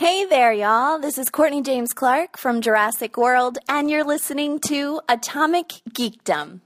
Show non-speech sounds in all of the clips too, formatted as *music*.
Hey there, y'all. This is Courtney James Clark from Jurassic World, and you're listening to Atomic Geekdom.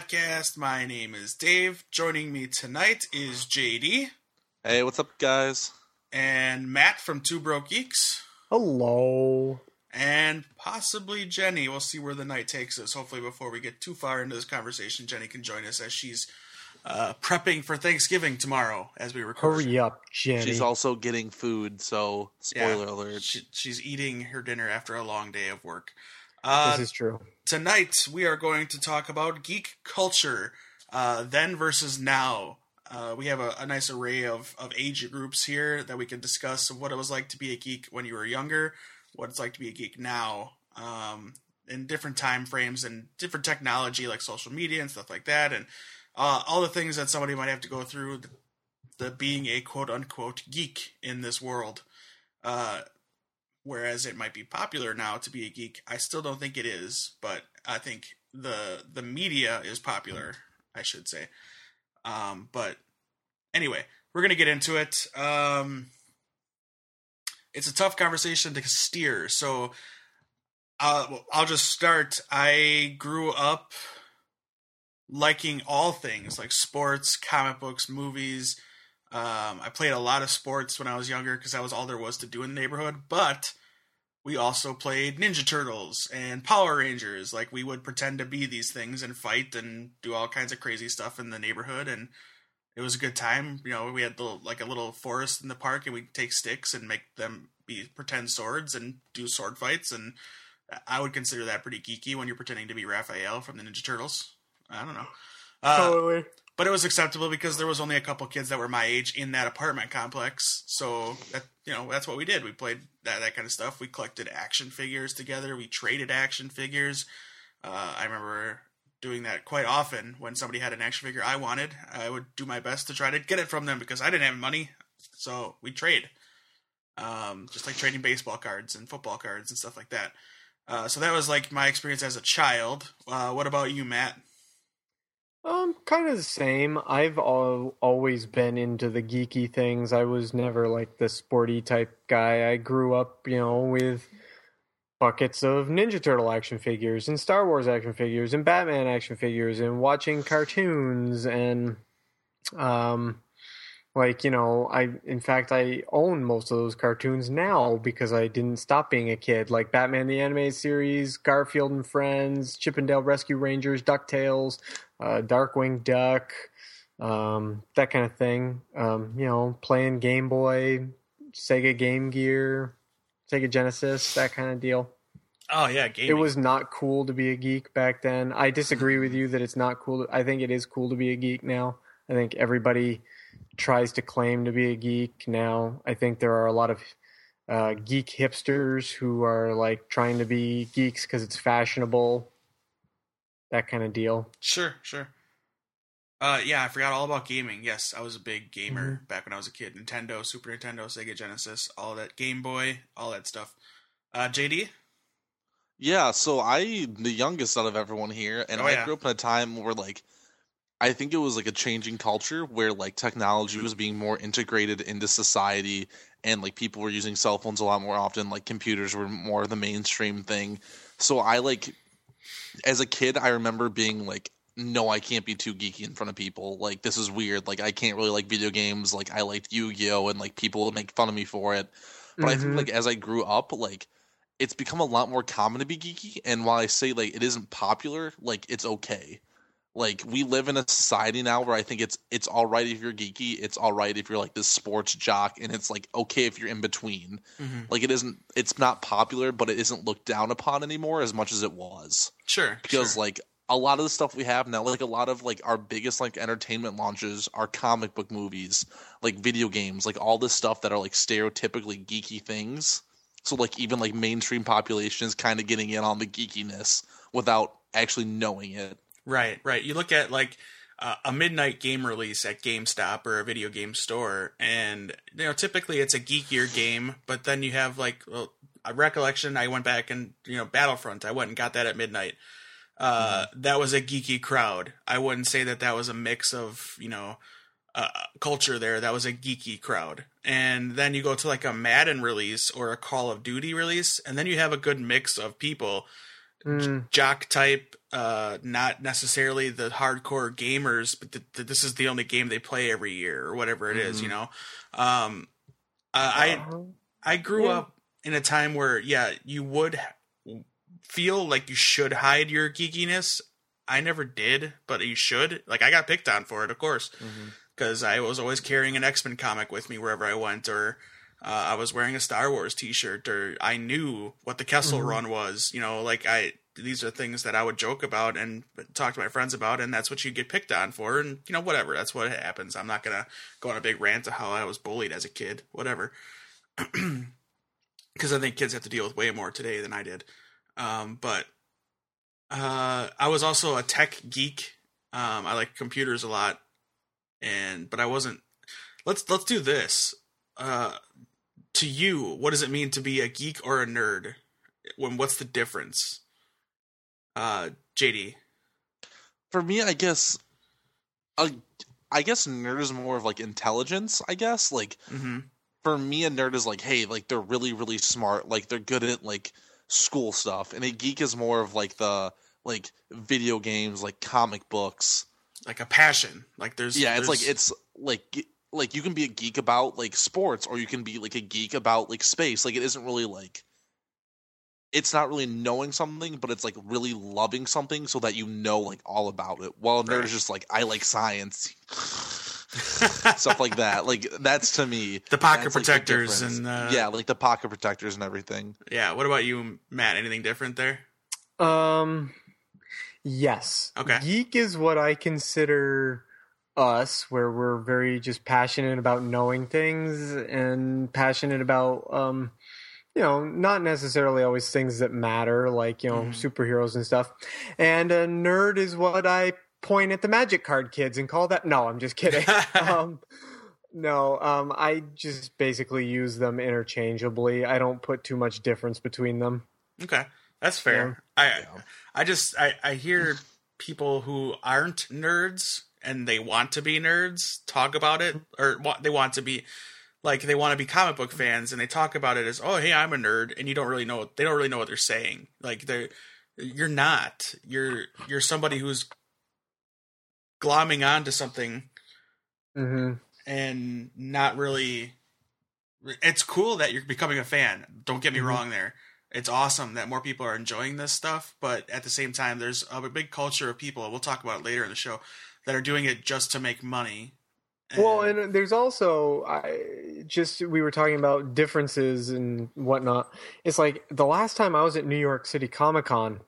Podcast. My name is Dave. Joining me tonight is JD Hey, what's up, guys? and Matt from Two Broke Geeks, Hello. and possibly Jenny. We'll see where the night takes us. Hopefully, before we get too far into this conversation, Jenny can join us as she's uh, prepping for Thanksgiving tomorrow as we record. Hurry up, Jenny. She's also getting food, so Yeah, spoiler alert. She, she's eating her dinner after a long day of work. Uh, this is true. Tonight we are going to talk about geek culture, uh, then versus now. Uh, we have a, a nice array of, of age groups here that we can discuss what it was like to be a geek when you were younger, what it's like to be a geek now, um, in different time frames and different technology like social media and stuff like that, and uh, all the things that somebody might have to go through the, the being a quote unquote geek in this world. Whereas it might be popular now to be a geek, I still don't think it is. But I think the the media is popular, I should say. Um, but anyway, we're gonna get into it. Um, it's a tough conversation to steer, so uh, I'll just start. I grew up liking all things like sports, comic books, movies. Um, I played a lot of sports when I was younger because that was all there was to do in the neighborhood. But we also played Ninja Turtles and Power Rangers. Like we would pretend to be these things and fight and do all kinds of crazy stuff in the neighborhood, and it was a good time. You know, we had the, like a little forest in the park, and we'd take sticks and make them be pretend swords and do sword fights. And I would consider that pretty geeky when you're pretending to be Raphael from the Ninja Turtles. I don't know. Uh, totally. But it was acceptable because there was only a couple kids that were my age in that apartment complex. So that you know that's what we did. We played that that kind of stuff. We collected action figures together. We traded action figures. Uh, I remember doing that quite often when somebody had an action figure I wanted. I would do my best to try to get it from them because I didn't have money. So we trade, um, just like trading baseball cards and football cards and stuff like that. Uh, so that was like my experience as a child. Uh, what about you, Matt? Um, kind of the same. I've al- always been into the geeky things. I was never like the sporty type guy. I grew up, you know, with buckets of Ninja Turtle action figures and Star Wars action figures and Batman action figures and watching cartoons and um like, you know, I in fact I own most of those cartoons now because I didn't stop being a kid. Like Batman the Animated Series, Garfield and Friends, Chip 'n Dale Rescue Rangers, DuckTales, uh, Darkwing Duck, um, that kind of thing. Um, you know, playing Game Boy, Sega Game Gear, Sega Genesis, that kind of deal. Oh yeah, gaming. It was not cool to be a geek back then. I disagree with you that it's not cool. I think it is cool to be a geek now. I think everybody tries to claim to be a geek now. I think there are a lot of uh, geek hipsters who are like trying to be geeks because it's fashionable. That kind of deal. Sure, sure. Uh, yeah, I forgot all about gaming. Yes, I was a big gamer Mm-hmm. back when I was a kid. Nintendo, Super Nintendo, Sega Genesis, all that, Game Boy, all that stuff. Uh, JD. Yeah, so I the youngest out of everyone here, and Oh, I yeah. grew up in a time where like I think it was like a changing culture where like technology was being more integrated into society and like people were using cell phones a lot more often, like computers were more the mainstream thing. So I like as a kid I remember being like no, I can't be too geeky in front of people. Like this is weird. Like I can't really like video games. Like I liked Yu-Gi-Oh and like people would make fun of me for it. But I think Mhm. like as I grew up, like it's become a lot more common to be geeky. And while I say like it isn't popular, like it's okay. Like we live in a society now where I think it's it's all right if you're geeky, it's all right if you're like this sports jock, and it's like okay if you're in between. Mm-hmm. Like it isn't it's not popular, but it isn't looked down upon anymore as much as it was Sure, because sure. like a lot of the stuff we have now, like a lot of like our biggest like entertainment launches are comic book movies, like video games, like all this stuff that are like stereotypically geeky things. So like even like mainstream population is kind of getting in on the geekiness without actually knowing it. Right, right. You look at like uh, a midnight game release at GameStop or a video game store, and you know typically it's a geekier game, but then you have like well, a recollection. I went back and you know Battlefront. I went and got that at midnight. Uh, mm-hmm. That was a geeky crowd. I wouldn't say that that was a mix of you know uh, culture there. That was a geeky crowd. And then you go to like a Madden release or a Call of Duty release, and then you have a good mix of people mm. jock type, uh, not necessarily the hardcore gamers, but this is the only game they play every year or whatever it mm. is, you mm-hmm. know. Um, uh, I. I grew yeah. up in a time where yeah, you would feel like you should hide your geekiness. I never did, but you should. Like I got picked on for it, of course, because mm-hmm. I was always carrying an X Men comic with me wherever I went, or uh, I was wearing a Star Wars T-shirt, or I knew what the Kessel mm-hmm. Run was. You know, like I these are things that I would joke about and talk to my friends about, and that's what you get picked on for, and you know whatever. That's what happens. I'm not gonna go on a big rant of how I was bullied as a kid, whatever. *clears throat* Because I think kids have to deal with way more today than I did. Um, but uh, I was also a tech geek. Um, I like computers a lot, and but I wasn't. Let's let's do this. Uh, to you, what does it mean to be a geek or a nerd? When what's the difference? Uh, JD. For me, I guess, uh, I guess nerd is more of like intelligence. I guess like mm-hmm. for me, a nerd is like, hey, like they're really really smart. Like they're good at like school stuff, and a geek is more of like the like video games, like comic books, like a passion. Like there's yeah, there's... it's like it's like like you can be a geek about like sports or you can be like a geek about like space like it isn't really like it's not really knowing something but it's like really loving something so that you know like all about it. While nerd right. is just like i like science. *laughs* Stuff like that. Like that's to me the pocket protectors like, and uh... yeah like the pocket protectors and everything. Yeah what about you matt? Anything different there? Um yes. Okay. Geek is what i consider us where we're very just passionate about knowing things and passionate about um you know not necessarily always things that matter like you know mm. superheroes and stuff and a nerd is what i point at the magic card kids and call that no i'm just kidding *laughs* um no um i just basically use them interchangeably i don't put too much difference between them okay that's fair yeah. i yeah. i just i i hear people who aren't nerds and they want to be nerds talk about it or what they want to be like they want to be comic book fans and they talk about it as oh hey i'm a nerd and you don't really know they don't really know what they're saying like they're you're not you're you're somebody who's glomming onto something mm-hmm. and not really it's cool that you're becoming a fan don't get me mm-hmm. wrong there it's awesome that more people are enjoying this stuff but at the same time there's a big culture of people we'll talk about later in the show that are doing it just to make money. Well, and there's also I just we were talking about differences and whatnot. It's like the last time I was at New York City Comic Con,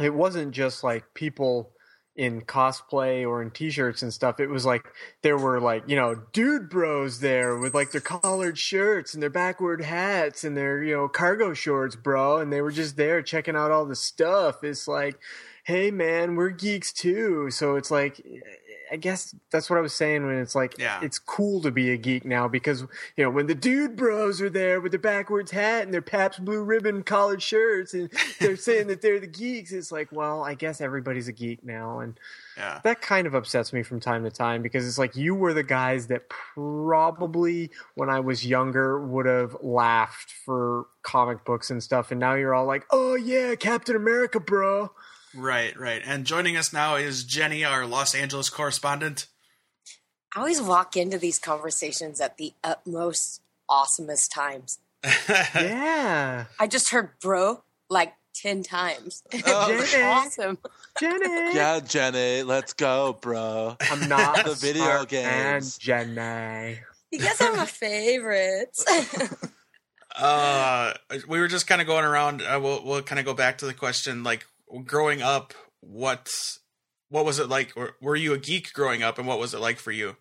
it wasn't just like people in cosplay or in t-shirts and stuff it was like there were like you know dude bros there with like their collared shirts and their backward hats and their you know cargo shorts bro and they were just there checking out all the stuff it's like hey man, we're geeks too. So it's like, I guess that's what I was saying when it's like, yeah. it's cool to be a geek now because, you know, when the dude bros are there with their backwards hat and their Pabst Blue Ribbon collared shirts and they're saying that they're the geeks, it's like, well, I guess everybody's a geek now. And yeah. that kind of upsets me from time to time because it's like you were the guys that probably when I was younger would have laughed for comic books and stuff. And now you're all like, oh yeah, Captain America, bro. Right, right. And joining us now is Jenny, our Los Angeles correspondent. I always walk into these conversations at the utmost awesomest times. *laughs* yeah. I just heard bro like 10 times. *laughs* Oh, Jenny. awesome. Jenny. Yeah, Jenny, let's go, bro. I'm not *laughs* the video games. Jenny. You guys are my favorites. uh, we were just kind of going around. Uh, we'll, we'll kind of go back to the question like, growing up, what what was it like? Were, were you a geek growing up, and what was it like for you?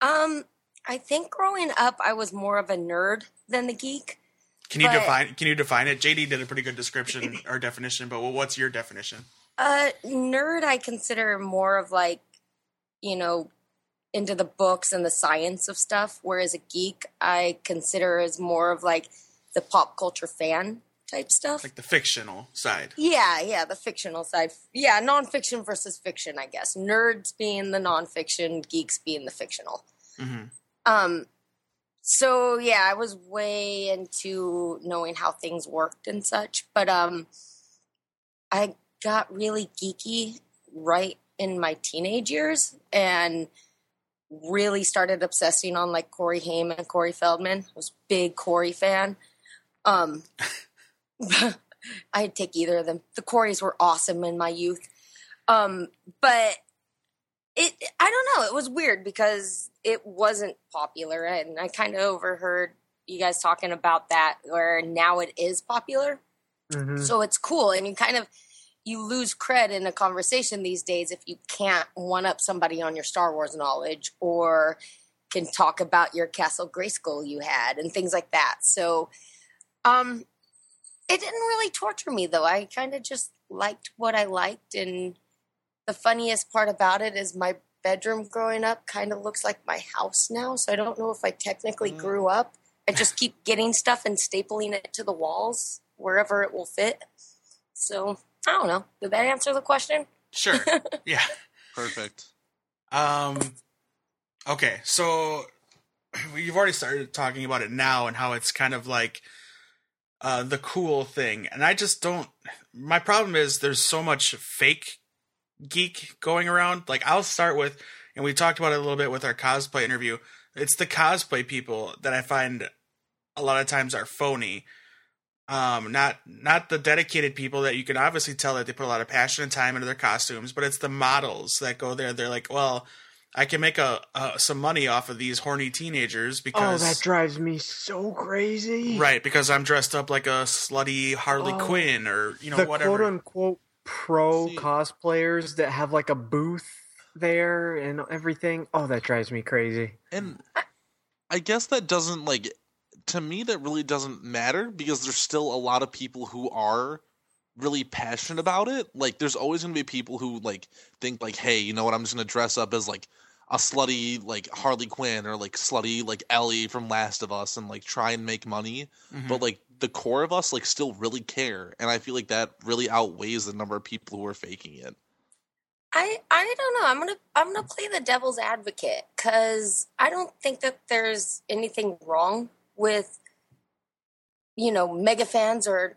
Um, I think growing up, I was more of a nerd than the geek. Can you But- define? Can you define it? JD did a pretty good description *laughs* or definition, but what's your definition? Uh, nerd, I consider more of like, you know, into the books and the science of stuff, whereas a geek, I consider as more of like the pop culture fan type stuff. Like the fictional side. Yeah, yeah, the fictional side. Yeah, nonfiction versus fiction, I guess. Nerds being the nonfiction, geeks being the fictional. hmm Um, so yeah, I was way into knowing how things worked and such, but um, I got really geeky right in my teenage years and really started obsessing on like Corey Haim and Corey Feldman. I was a big Corey fan. Um, *laughs* I'd take either of them. The Coreys were awesome in my youth. Um, but it I don't know, it was weird because it wasn't popular and I kind of overheard you guys talking about that where now it is popular. Mhm. So it's cool and you kind of you lose cred in a conversation these days if you can't one up somebody on your Star Wars knowledge or can talk about your Castle Grayskull you had and things like that. So um it didn't really torture me though. I kind of just liked what I liked and the funniest part about it is my bedroom growing up kind of looks like my house now, so I don't know if I technically Mm. grew up. I just keep getting stuff and stapling it to the walls wherever it will fit. So I don't know. Did that answer the question? Sure. *laughs* yeah. Perfect. Um. Okay, so *clears throat* you've already started talking about it now and how it's kind of like uh, the cool thing, and I just don't. My problem is there's so much fake geek going around. Like I'll start with, and we talked about it a little bit with our cosplay interview. It's the cosplay people that I find a lot of times are phony. Um, not not the dedicated people that you can obviously tell that they put a lot of passion and time into their costumes, but it's the models that go there. They're like, well, I can make a, a some money off of these horny teenagers because Oh, that drives me so crazy. right because I'm dressed up like a slutty Harley Oh. Quinn or you know the whatever. quote unquote pro See- cosplayers that have like a booth there and everything. Oh, that drives me crazy. And I guess that doesn't like to me that really doesn't matter because there's still a lot of people who are really passionate about it. Like there's always going to be people who like think like, "Hey, you know what? I'm just going to dress up as like a slutty like Harley Quinn or like slutty like Ellie from Last of Us and like try and make money." Mhm. But like the core of us like still really care, and I feel like that really outweighs the number of people who are faking it. I I don't know. I'm gonna I'm gonna play the devil's advocate because I don't think that there's anything wrong with you know mega fans or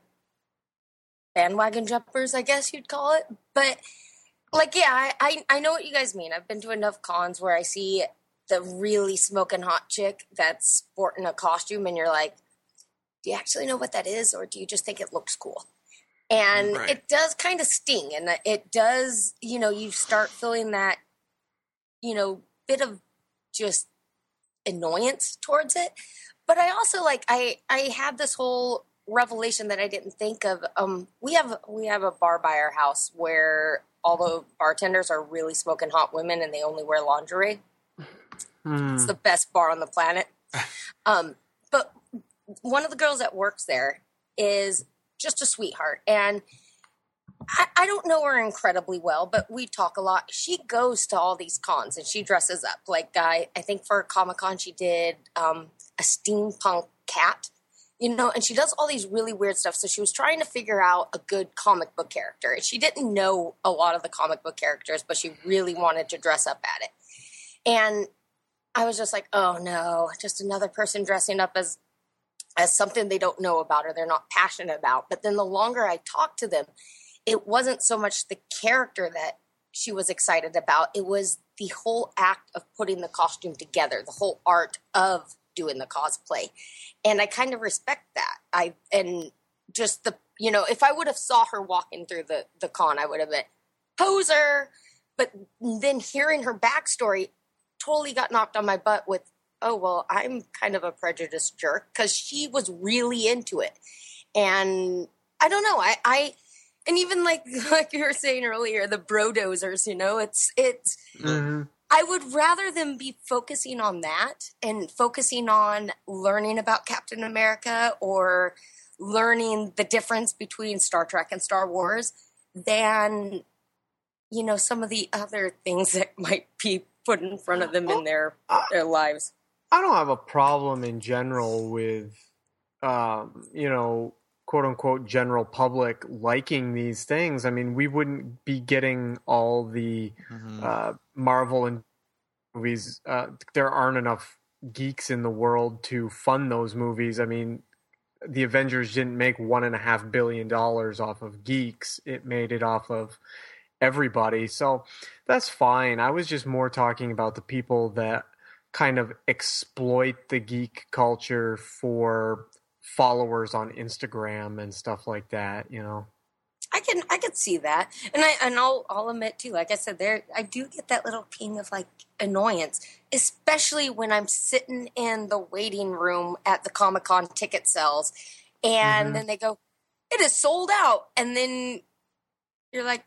bandwagon jumpers, I guess you'd call it. But like, yeah, I I, I know what you guys mean. I've been to enough cons where I see the really smoking hot chick that's sporting a costume, and you're like, do you actually know what that is, or do you just think it looks cool? And Right. it does kind of sting, and it does, you know, you start feeling that, you know, bit of just annoyance towards it. But I also like I I had this whole revelation that I didn't think of. Um, we have we have a bar by our house where all the bartenders are really smoking hot women, and they only wear lingerie. Hmm. It's the best bar on the planet. *laughs* Um, but one of the girls that works there is just a sweetheart. And I, I don't know her incredibly well, but we talk a lot. She goes to all these cons and she dresses up. Like, I, I think for Comic Con, she did um, a steampunk cat, you know, and she does all these really weird stuff. So she was trying to figure out a good comic book character. She didn't know a lot of the comic book characters, but she really wanted to dress up at it. And I was just like, oh no, just another person dressing up as as something they don't know about or they're not passionate about. But then the longer I talked to them, it wasn't so much the character that she was excited about. It was the whole act of putting the costume together, the whole art of doing the cosplay. And I kind of respect that. I and just the you know, if I would have saw her walking through the the con, I would have been poser. But then hearing her backstory totally got knocked on my butt with, oh well, I'm kind of a prejudiced jerk because she was really into it, and I don't know, I, I and even like *laughs* like you were saying earlier, the brodozers. You know, it's it's. Mhm. I would rather them be focusing on that and focusing on learning about Captain America or learning the difference between Star Trek and Star Wars than you know some of the other things that *laughs* might be put in front of them in their their lives. I don't have a problem in general with, um, you know, quote unquote general public liking these things. I mean, we wouldn't be getting all the Mhm. uh, Marvel and movies. Uh, there aren't enough geeks in the world to fund those movies. I mean, the Avengers didn't make one and a half billion dollars off of geeks. It made it off of everybody. So that's fine. I was just more talking about the people that kind of exploit the geek culture for followers on Instagram and stuff like that, you know. I can I can see that, and I and I'll I'll admit too. Like I said, there I do get that little ping of like annoyance, especially when I'm sitting in the waiting room at the Comic Con ticket sales, and Mhm. then they go, "It is sold out," and then you're like,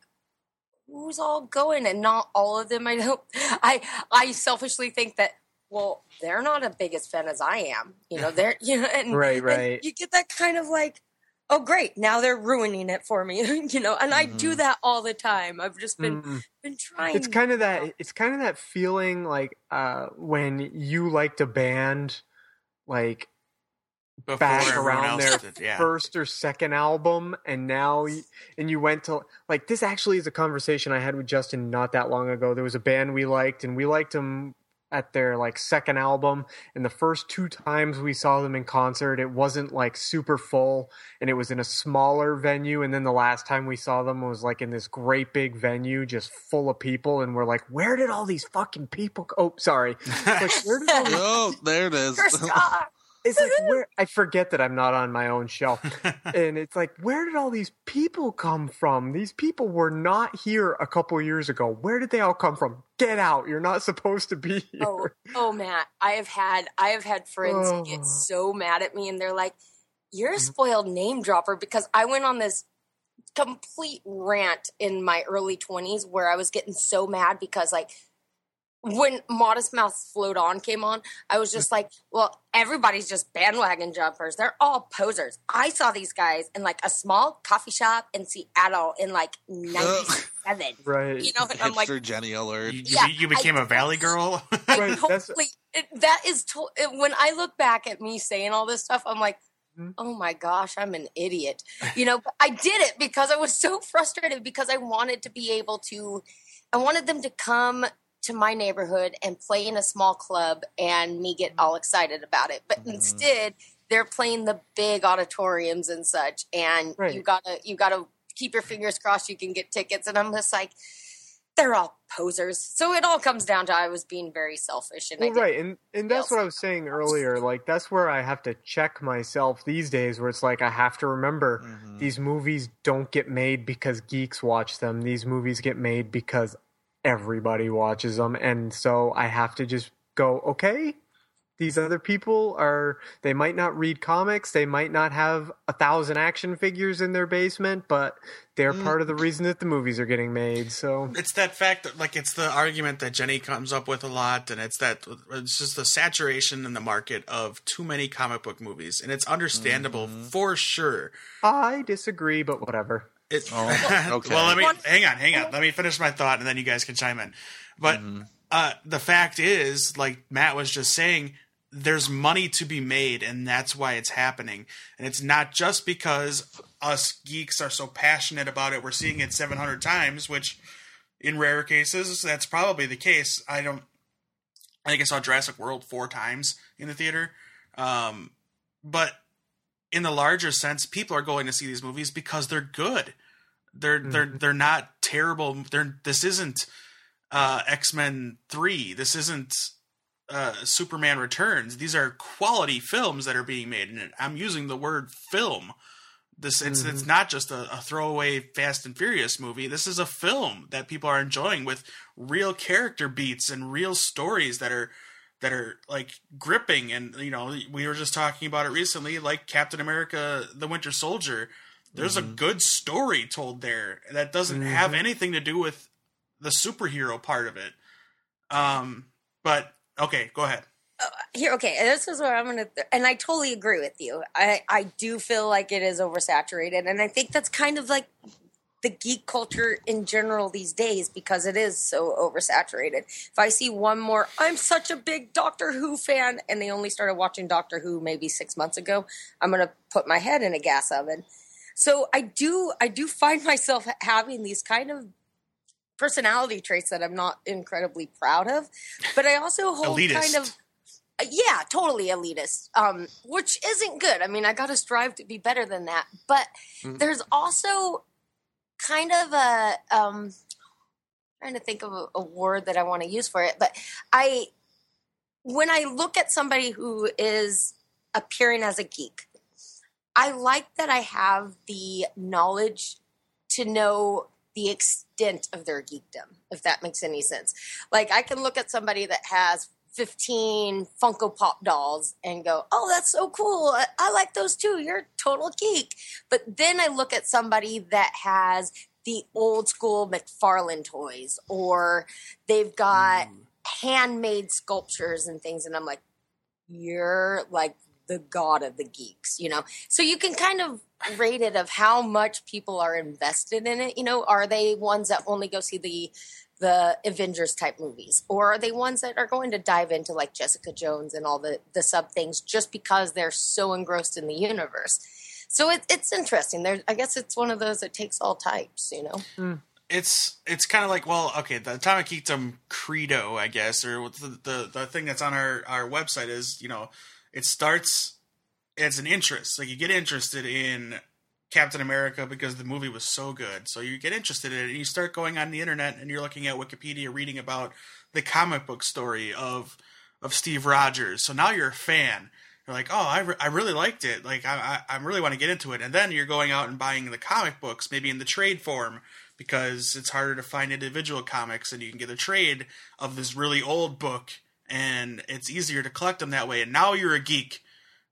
"Who's all going?" And not all of them. I don't. *laughs* I I selfishly think that. Well, they're not as big as fan as I am. You know, they're *laughs* you know, and Right, and you get that kind of like, oh great, now they're ruining it for me. *laughs* you know, and I do Mhm. that all the time. I've just been Mm. been trying. it's kind of that it's kind of that feeling like uh when you liked a band like Before back around else their did, yeah. first or second album and now y- and you went to like this actually is a conversation I had with Justin not that long ago there was a band we liked and we liked them at their like second album and the first two times we saw them in concert it wasn't like super full and it was in a smaller venue and then the last time we saw them was like in this great big venue just full of people and we're like where did all these fucking people go? oh sorry *laughs* like where did all these Oh, there it is. Curse God. it's like where I forget that I'm not on my own shelf, *laughs* and it's like where did all these people come from? These people were not here a couple years ago. Where did they all come from? Get out. You're not supposed to be here. Oh, oh, Matt, I have had I have had friends Oh. get so mad at me, and they're like, "You're a Mhm. spoiled name dropper," because I went on this complete rant in my early twenties where I was getting so mad because like. When Modest Mouse Float On came on, I was just like, well, everybody's just bandwagon jumpers. They're all posers. I saw these guys in like a small coffee shop in Seattle in like 97. *laughs* Right. you know, and I'm like, Hipster Jenny alert. you, you, Yeah, you became I- a Valley Girl. *laughs* I *laughs* Right, that's- totally. It, that is to, it, when I look back at me saying all this stuff, I'm like, Mhm. oh my gosh, I'm an idiot. You know, but I did it because I was so frustrated because I wanted to be able to, I wanted them to come to my neighborhood and play in a small club and me get all excited about it. But Mhm. instead, they're playing the big auditoriums and such, and Right. you gotta you gotta keep your fingers crossed you can get tickets. And I'm just like, they're all posers. So it all comes down to I was being very selfish, and Well, did right, and and that's what I was saying earlier. Like that's where I have to check myself these days, where it's like I have to remember Mhm. these movies don't get made because geeks watch them. These movies get made because everybody watches them, and so I have to just go, okay. These other people are, they might not read comics, they might not have a thousand action figures in their basement, but they're Mm. part of the reason that the movies are getting made. So, it's that fact that like it's the argument that Jenny comes up with a lot, and it's that it's just the saturation in the market of too many comic book movies, and it's understandable Mhm. for sure. I disagree, but whatever. It, Oh, *laughs* okay. well, let me hang on, hang on. Let me finish my thought, and then you guys can chime in. But Mhm. uh, the fact is, like Matt was just saying, there's money to be made, and that's why it's happening. And it's not just because us geeks are so passionate about it. We're seeing it 700 times, which in rare cases, that's probably the case. I don't. I think I saw Jurassic World four times in the theater. Um, but in the larger sense, people are going to see these movies because they're good. They're they're Mhm. they're not terrible. They're this isn't uh, X Men three. This isn't uh, Superman Returns. These are quality films that are being made, and I'm using the word film. This it's it's not just a, a throwaway Fast and Furious movie. This is a film that people are enjoying with real character beats and real stories that are that are like gripping. And you know, we were just talking about it recently, like Captain America: The Winter Soldier. There's a good story told there that doesn't have Mhm. anything to do with the superhero part of it. Um, but okay, go ahead. here okay this is where i'm gonna and i totally agree with you i i do feel like it is oversaturated and i think that's kind of like the geek culture in general these days because it is so oversaturated if i see one more i'm such a big doctor who fan and they only started watching doctor who maybe six months ago i'm gonna put my head in a gas oven so i do i do find *laughs* myself having these kind of personality traits that i'm not incredibly proud of but i also hold Elitist. kind of uh, yeah, totally elitist. Um, which isn't good. I mean, I got to strive to be better than that. But Mm. there's also kind of a um, trying to think of a, a word that I want to use for it. But I, when I look at somebody who is appearing as a geek, I like that I have the knowledge to know the extent of their geekdom, if that makes any sense. Like I can look at somebody that has 15 Funko Pop dolls and go, oh, that's so cool. I, I like those too. You're a total geek. But then I look at somebody that has the old school McFarlane toys or they've got mm. handmade sculptures and things. And I'm like, you're like the god of the geeks, you know? So you can kind of rate it of how much people are invested in it. You know, are they ones that only go see the the Avengers type movies, or are they ones that are going to dive into like Jessica Jones and all the the sub things just because they're so engrossed in the universe? So it, it's interesting. There, I guess it's one of those that takes all types. You know, hmm. it's it's kind of like well okay the atomic geekdom credo i guess or the, the the thing that's on our our website is you know it starts as an interest like you get interested in captain america because the movie was so good so you get interested in it and you start going on the internet and you're looking at wikipedia reading about the comic book story of of steve rogers so now you're a fan you're like, oh, I, re- I really liked it. Like, I, I, I really want to get into it. And then you're going out and buying the comic books, maybe in the trade form, because it's harder to find individual comics and you can get a trade of this really old book and it's easier to collect them that way. And now you're a geek.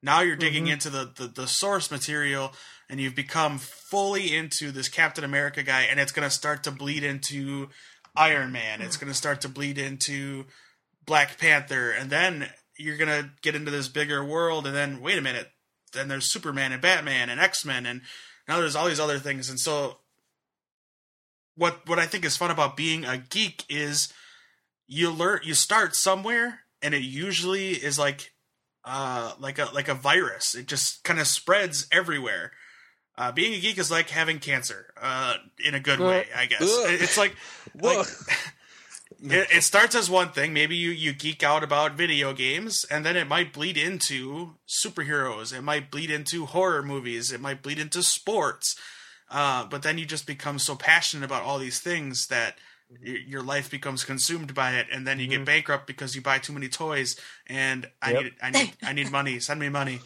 Now you're digging mm-hmm. into the, the, the source material and you've become fully into this Captain America guy and it's going to start to bleed into Iron Man. It's going to start to bleed into Black Panther. And then you're going to get into this bigger world and then wait a minute. Then there's Superman and Batman and X-Men and now there's all these other things. And so what what I think is fun about being a geek is you learn you start somewhere and it usually is like uh like a like a virus. It just kind of spreads everywhere. Uh, being a geek is like having cancer, uh, in a good way, I guess. Ugh. It- It's like, like *laughs* *laughs* it, it starts as one thing. Maybe you, you geek out about video games, and then it might bleed into superheroes. It might bleed into horror movies. It might bleed into sports. Uh, but then you just become so passionate about all these things that your life becomes consumed by it, and then you get mm-hmm. bankrupt because you buy too many toys. And I Yep. need I need I need money. Send me money.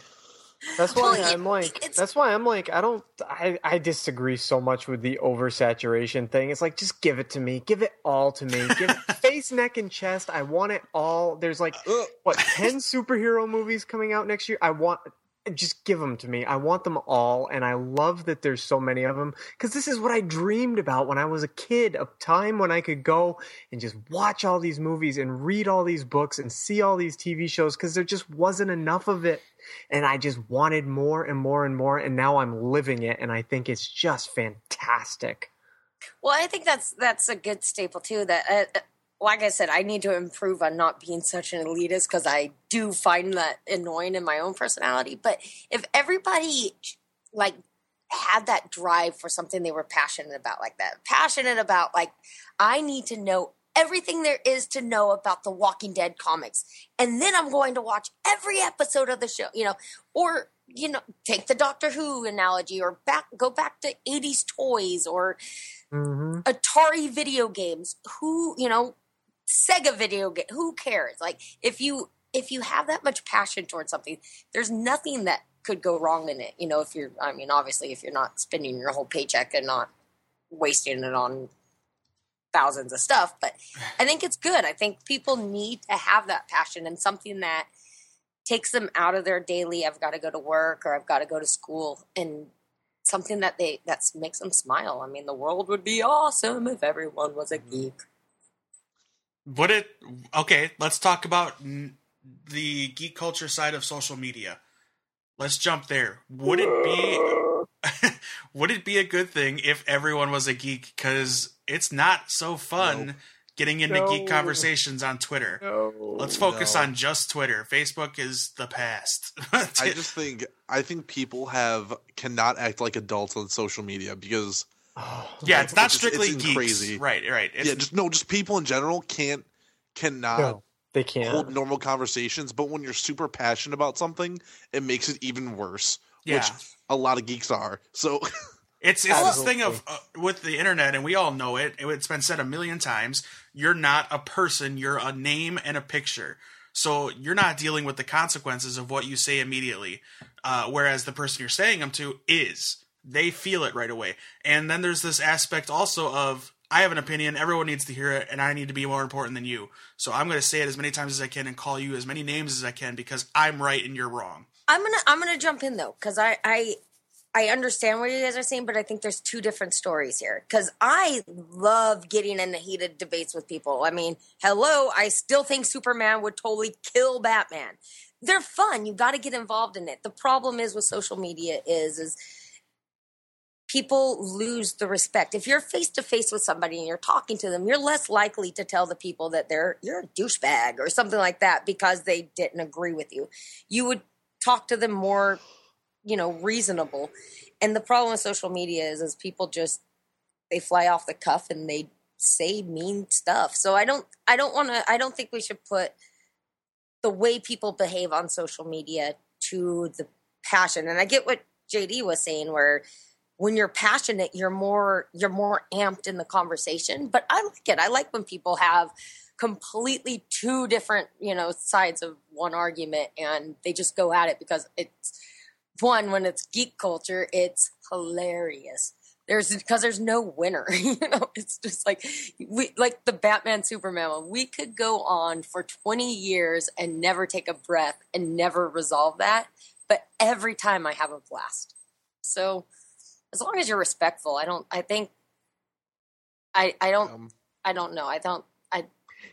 That's why it- I'm like. it's- That's why I'm like. I don't. I I disagree so much with the oversaturation thing. It's like just give it to me. Give it all to me. Give it *laughs* face, neck, and chest. I want it all. There's like Ugh. what ten superhero movies coming out next year. I want. Just give them to me. I want them all, and I love that there's so many of them because this is what I dreamed about when I was a kid. A time when I could go and just watch all these movies and read all these books and see all these TV shows because there just wasn't enough of it and I just wanted more and more and more, and now I'm living it, and I think it's just fantastic. Well, I think that's that's a good staple too. That, uh, like I said, I need to improve on not being such an elitist because I do find that annoying in my own personality. But if everybody like had that drive for something they were passionate about, like that, passionate about, like I need to know everything there is to know about the Walking Dead comics, and then I'm going to watch every episode of the show. You know, or you know, take the Doctor Who analogy, or back go back to '80s toys, or hmm Atari video games. Who you know, Sega video game. Who cares? Like if you if you have that much passion towards something, there's nothing that could go wrong in it. You know, if you're, I mean, obviously, if you're not spending your whole paycheck and not wasting it on thousands of stuff, but I think it's good. I think people need to have that passion and something that takes them out of their daily. I've got to go to work or I've got to go to school and something that they that makes them smile. I mean, the world would be awesome if everyone was a geek. Would it? Okay, let's talk about n- the geek culture side of social media. Let's jump there. Would it be? *laughs* would it be a good thing if everyone was a geek? Because it's not so fun Nope. getting into No. geek conversations on Twitter. No. Let's focus No. on just Twitter. Facebook is the past. *laughs* I just think I think people have cannot act like adults on social media because Oh, yeah, it's not it's- strictly it's geeks. crazy. Right, right. It's, yeah, just no, just people in general can't cannot no, they can't. hold normal conversations. But when you're super passionate about something, it makes it even worse. Yeah. Which a lot of geeks are. So *laughs* It's it's this thing of uh, with the internet, and we all know it. It's been said a million times. You're not a person. You're a name and a picture. So you're not dealing with the consequences of what you say immediately. Uh, whereas the person you're saying them to is. They feel it right away. And then there's this aspect also of I have an opinion. Everyone needs to hear it, and I need to be more important than you. So I'm going to say it as many times as I can and call you as many names as I can because I'm right and you're wrong. I'm gonna I'm gonna jump in though because I I I understand what you guys are saying, but I think there's two different stories here. Because I love getting into heated debates with people. I mean, hello, I still think Superman would totally kill Batman. They're fun. You got to get involved in it. The problem is with social media is is people lose the respect. If you're face to face with somebody and you're talking to them, you're less likely to tell the people that they're you're a douchebag or something like that because they didn't agree with you. You would talk to them more, you know, reasonable. And the problem with social media is is people just they fly off the cuff and they say mean stuff. So I don't I don't want to I don't think we should put the way people behave on social media to the passion. And I get what JD was saying where when you're passionate you're more you're more amped in the conversation, but I like it. I like when people have completely two different, you know, sides of one argument and they just go at it because it's one when it's geek culture, it's hilarious. There's because there's no winner, *laughs* you know. It's just like we like the Batman Superman. We could go on for 20 years and never take a breath and never resolve that, but every time I have a blast. So as long as you're respectful, I don't. I think. I I don't. um, I don't know. I don't. I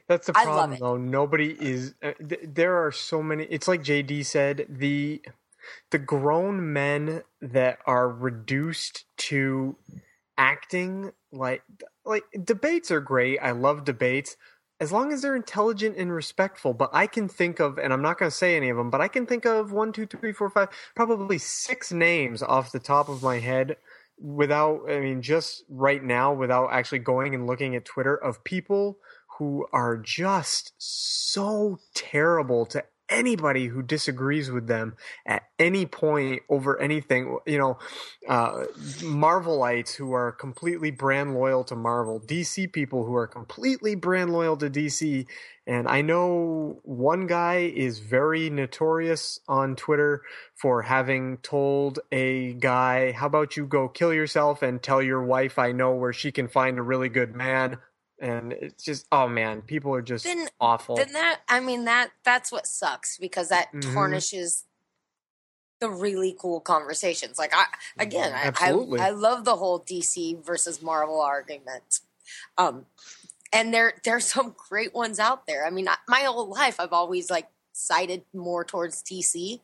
That's the problem, though. Nobody is. Uh, th- there are so many. It's like JD said. The the grown men that are reduced to acting like like debates are great. I love debates as long as they're intelligent and respectful. But I can think of, and I'm not going to say any of them, but I can think of one, two, three, four, five, probably six names off the top of my head without, I mean, just right now, without actually going and looking at Twitter of people who are just so terrible to anybody who disagrees with them at any point over anything you know uh marvelites who are completely brand loyal to marvel dc people who are completely brand loyal to dc and i know one guy is very notorious on twitter for having told a guy how about you go kill yourself and tell your wife i know where she can find a really good man and it's just oh man people are just Then- awful then that I mean that that's what sucks because that Mhm. tarnishes the really cool conversations. Like I again, I, I I love the whole DC versus Marvel argument. Um, and there there's some great ones out there. I mean, I, my whole life I've always like sided more towards DC,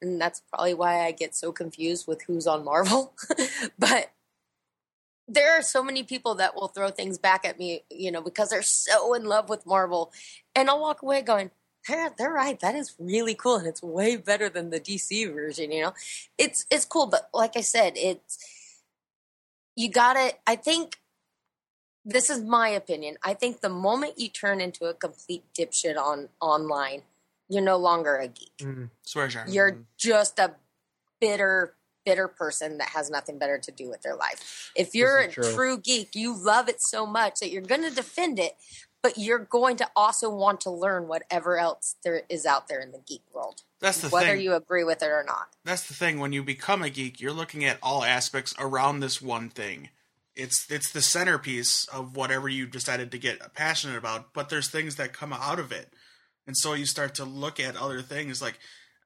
and that's probably why I get so confused with who's on Marvel. *laughs* but there are so many people that will throw things back at me, you know, because they're so in love with Marvel, and I'll walk away going, "They're they're right. That is really cool, and it's way better than the DC version." You know, it's it's cool, but like I said, it's you gotta. I think this is my opinion. I think the moment you turn into a complete dipshit on online, you're no longer a geek. Mm. Swear jar. You're just a bitter, bitter person that has nothing better to do with their life. If you're a true. true geek, you love it so much that you're going to defend it, but you're going to also want to learn whatever else there is out there in the geek world, That's the whether thing. you agree with it or not. That's the thing. When you become a geek, you're looking at all aspects around this one thing. It's it's the centerpiece of whatever you decided to get passionate about. But there's things that come out of it, and so you start to look at other things. Like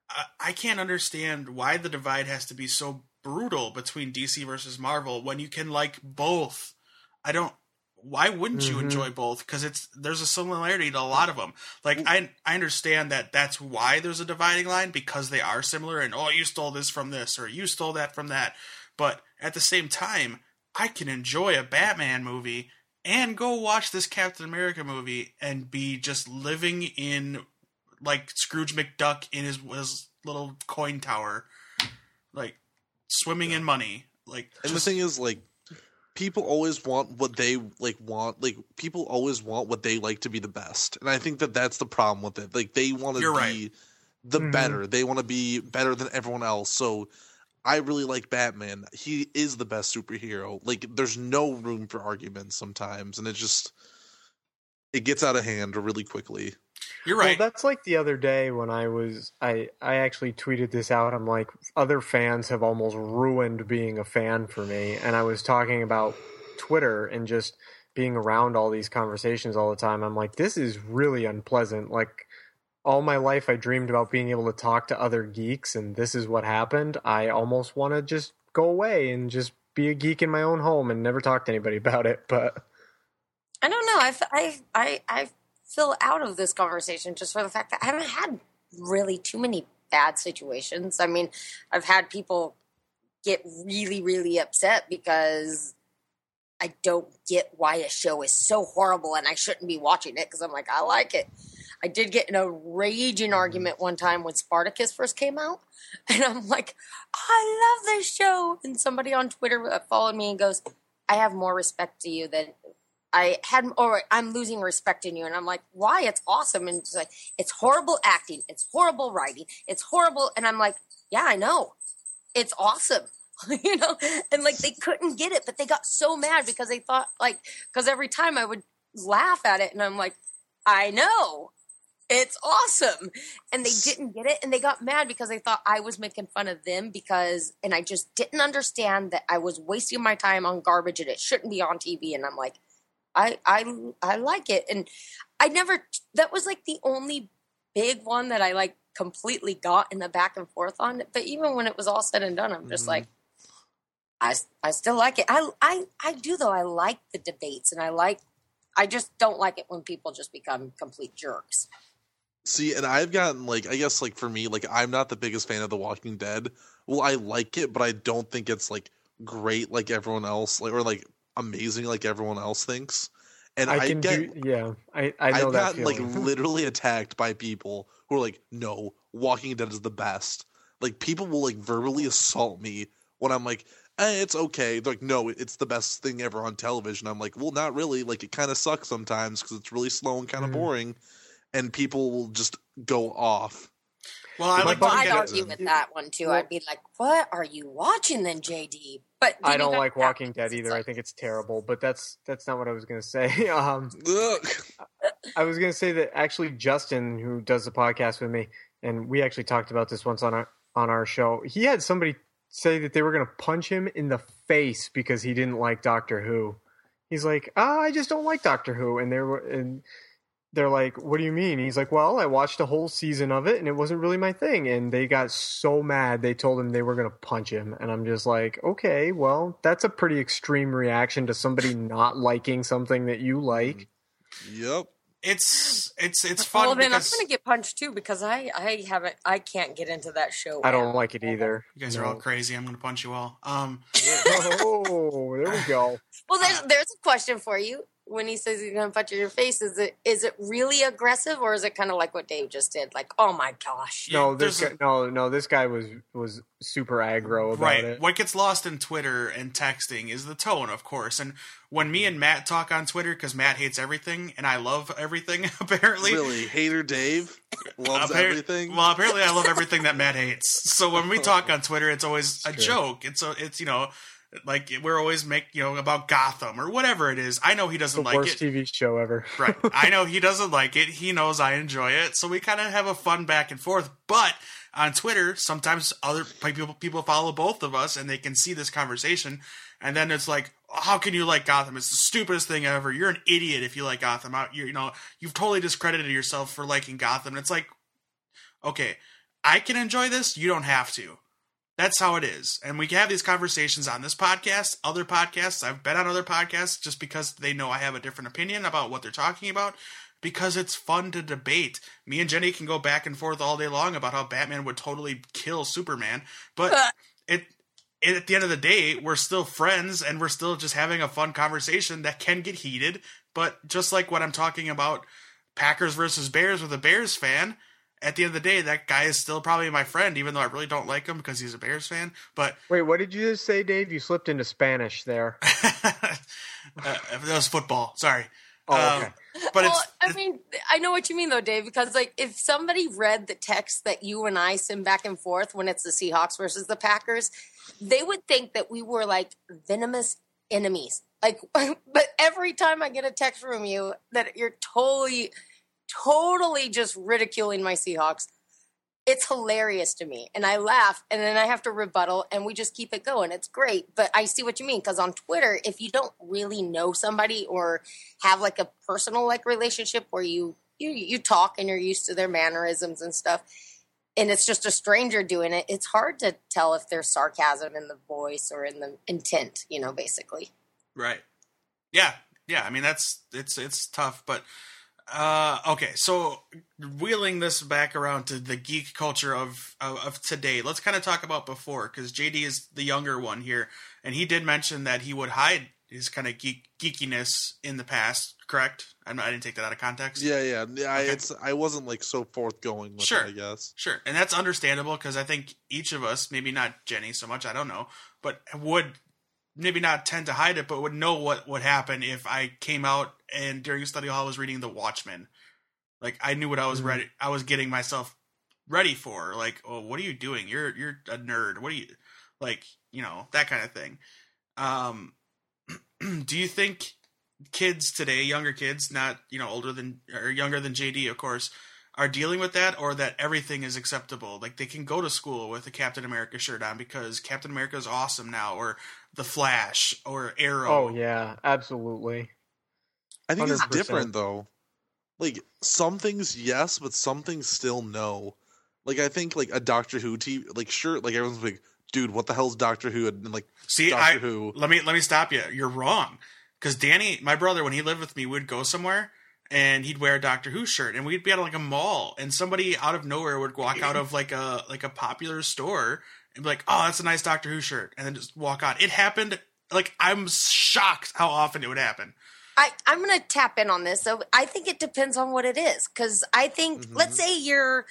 I, I can't understand why the divide has to be so brutal between DC versus Marvel when you can like both. I don't. Why wouldn't you Mhm. enjoy both? Because it's there's a similarity to a lot of them. Like I I understand that that's why there's a dividing line because they are similar and oh you stole this from this or you stole that from that. But at the same time, I can enjoy a Batman movie and go watch this Captain America movie and be just living in like Scrooge McDuck in his, his little coin tower, like swimming in money. Like And just- the thing is, like, people always want what they like want. Like, people always want what they like to be the best, and I think that that's the problem with it. Like, they want to be right. the Mhm. better. They want to be better than everyone else. So, I really like Batman. He is the best superhero. Like, there's no room for arguments sometimes, and it just it gets out of hand really quickly. you're right. Well, that's like the other day when I was I I actually tweeted this out. I'm like, other fans have almost ruined being a fan for me, and I was talking about Twitter and just being around all these conversations all the time. I'm like, this is really unpleasant. Like all my life, I dreamed about being able to talk to other geeks, and this is what happened. I almost want to just go away and just be a geek in my own home and never talk to anybody *laughs* about it. But I don't know. I I I feel out of this conversation just for the fact that I haven't had really too many bad situations. I mean, I've had people get really, really upset because I don't get why a show is so horrible and I shouldn't be watching it because I'm like, I like it. I did get in a raging argument one time when Spartacus first came out, *laughs* and I'm like, I love this show. And somebody on Twitter uh, followed me and goes, I have more respect to you than I had, or I'm losing respect in you. And I'm like, why? It's awesome. And it's like, it's horrible acting. It's horrible writing. It's horrible. And I'm like, yeah, I know. It's awesome. *laughs* you know? And like, they couldn't get it, but they got so mad because they thought, like, because every time I would laugh at it and I'm like, I know. It's awesome. And they didn't get it and they got mad because they thought I was making fun of them because and I just didn't understand that I was wasting my time on garbage and it shouldn't be on TV and I'm like I I I like it and I never that was like the only big one that I like completely got in the back and forth on but even when it was all said and done I'm just Mhm. like I, I still like it. I, I I do though. I like the debates and I like I just don't like it when people just become complete jerks. See, and I've gotten like I guess like for me, like I'm not the biggest fan of The Walking Dead. Well, I like it, but I don't think it's like great like everyone else, like or like amazing like everyone else thinks. And I, I can get do yeah. I I know I've that gotten like *laughs* literally attacked by people who are like, "No, Walking Dead is the best." Like people will like verbally assault me when I'm like, eh, "It's okay." They're like, "No, it's the best thing ever on television." I'm like, "Well, not really. Like it kind of sucks sometimes because it's really slow and kind of Mhm. boring." And people will just go off. well, I My like Well, to I'd get it. argue with that one too. I'd be like, "What are you watching then, JD?" But I don't like Walking Dead it's either. I think it's terrible, but that's that's not what I was going to say. *laughs* Um, Ugh. I was going to say that actually Justin, who does the podcast with me, and we actually talked about this once on our on our show. He had somebody say that they were going to punch him in the face because he didn't like Doctor Who. He's like, "Ah, I just don't like Doctor Who," and they were and they're like, "What do you mean?" He's like, "Well, I watched a whole season of it, and it wasn't really my thing." And they got so mad, they told him they were going to punch him. And I'm just like, "Okay, well, that's a pretty extreme reaction to somebody *laughs* not liking something that you like." Yep. It's it's it's fun Well, then I'm gonna get punched too because I I haven't I can't get into that show. I don't like it either. you guys are all crazy. I'm gonna punch you all. Um, *laughs* oh, there we go. Well, there's there's a question for you. When he says he's gonna punch you in your face, is it is it really aggressive or is it kind of like what Dave just did? Like, oh my gosh. No, this there's guy, no, no, this guy was was super aggro about right. it. What gets lost in Twitter and texting is the tone, of course. And when me and Matt talk on Twitter, because Matt hates everything and I love everything, *laughs* apparently. Really, hater Dave loves Appar- everything. Well, apparently, I love everything that Matt hates. So when we talk on Twitter, it's always a true. joke. It's a, it's you know, like we're always make you know about Gotham or whatever it is. I know he doesn't like worst it. TV show ever. Right. *laughs* I know he doesn't like it. He knows I enjoy it. So we kind of have a fun back and forth. But on Twitter, sometimes other people people follow both of us and they can see this conversation. And then it's like, how can you like Gotham? It's the stupidest thing ever. You're an idiot if you like Gotham. You you know, you've totally discredited yourself for liking Gotham. And it's like, okay, I can enjoy this. You don't have to. That's how it is. And we can have these conversations on this podcast, other podcasts. I've been on other podcasts just because they know I have a different opinion about what they're talking about because it's fun to debate. Me and Jenny can go back and forth all day long about how Batman would totally kill Superman, but *laughs* it, it at the end of the day, we're still friends and we're still just having a fun conversation that can get heated. But just like when I'm talking about Packers versus Bears with a Bears fan, at the end of the day, that guy is still probably my friend, even though I really don't like him because he's a Bears fan. But Wait, what did you just say, Dave? You slipped into Spanish there. *laughs* uh, that was football. Sorry. Oh, Um, but well, it's, I mean, I know what you mean though, Dave, because like if somebody read the text that you and I send back and forth when it's the Seahawks versus the Packers, they would think that we were like venomous enemies. Like, *laughs* but every time I get a text from you that you're totally, totally just ridiculing my Seahawks, it's hilarious to me. And I laugh and then I have to rebuttal and we just keep it going. It's great. But I see what you mean because on Twitter, if you don't really know somebody or have like a personal like relationship where you you you talk and you're used to their mannerisms and stuff and it's just a stranger doing it, it's hard to tell if there's sarcasm in the voice or in the intent, you know, basically. Right. Yeah. Yeah. I mean, that's it's it's tough, but uh, okay. So wheeling this back around to the geek culture of of, of today, let's kind of talk about before because JD is the younger one here, and he did mention that he would hide his kind of geek geekiness in the past. Correct? I'm I didn't take that out of context. Yeah, yeah. yeah I, Okay. it's I wasn't like so forthgoing with Sure. it, I guess. Sure, and that's understandable because I think each of us, maybe not Jenny so much, I don't know, but would maybe not tend to hide it, but would know what would happen if I came out and during study hall I was reading The Watchmen. Like I knew what I was Mhm. ready, I was getting myself ready for. Like, oh, what are you doing? You're you're a nerd. What are you like? You know that kind of thing. Um, *clears throat* do you think kids today, younger kids, not you know older than or younger than JD, of course, are dealing with that, or that everything is acceptable? Like they can go to school with a Captain America shirt on because Captain America is awesome now, or the Flash, or Arrow. Oh yeah, absolutely. I think it's 100%. different though. Like some things yes, but some things still no. Like I think like a Doctor Who TV like sure like everyone's like, dude, what the hell's Doctor Who and like See, Doctor I Who. let me let me stop you. You're wrong. Because Danny, my brother, when he lived with me, would go somewhere and he'd wear a Doctor Who shirt, and we'd be at like a mall, and somebody out of nowhere would walk out of like a like a popular store and be like, "Oh, that's a nice Doctor Who shirt," and then just walk on. It happened. Like I'm shocked how often it would happen. I, I'm going to tap in on this. So I think it depends on what it is. Because I think, Mhm. let's say you're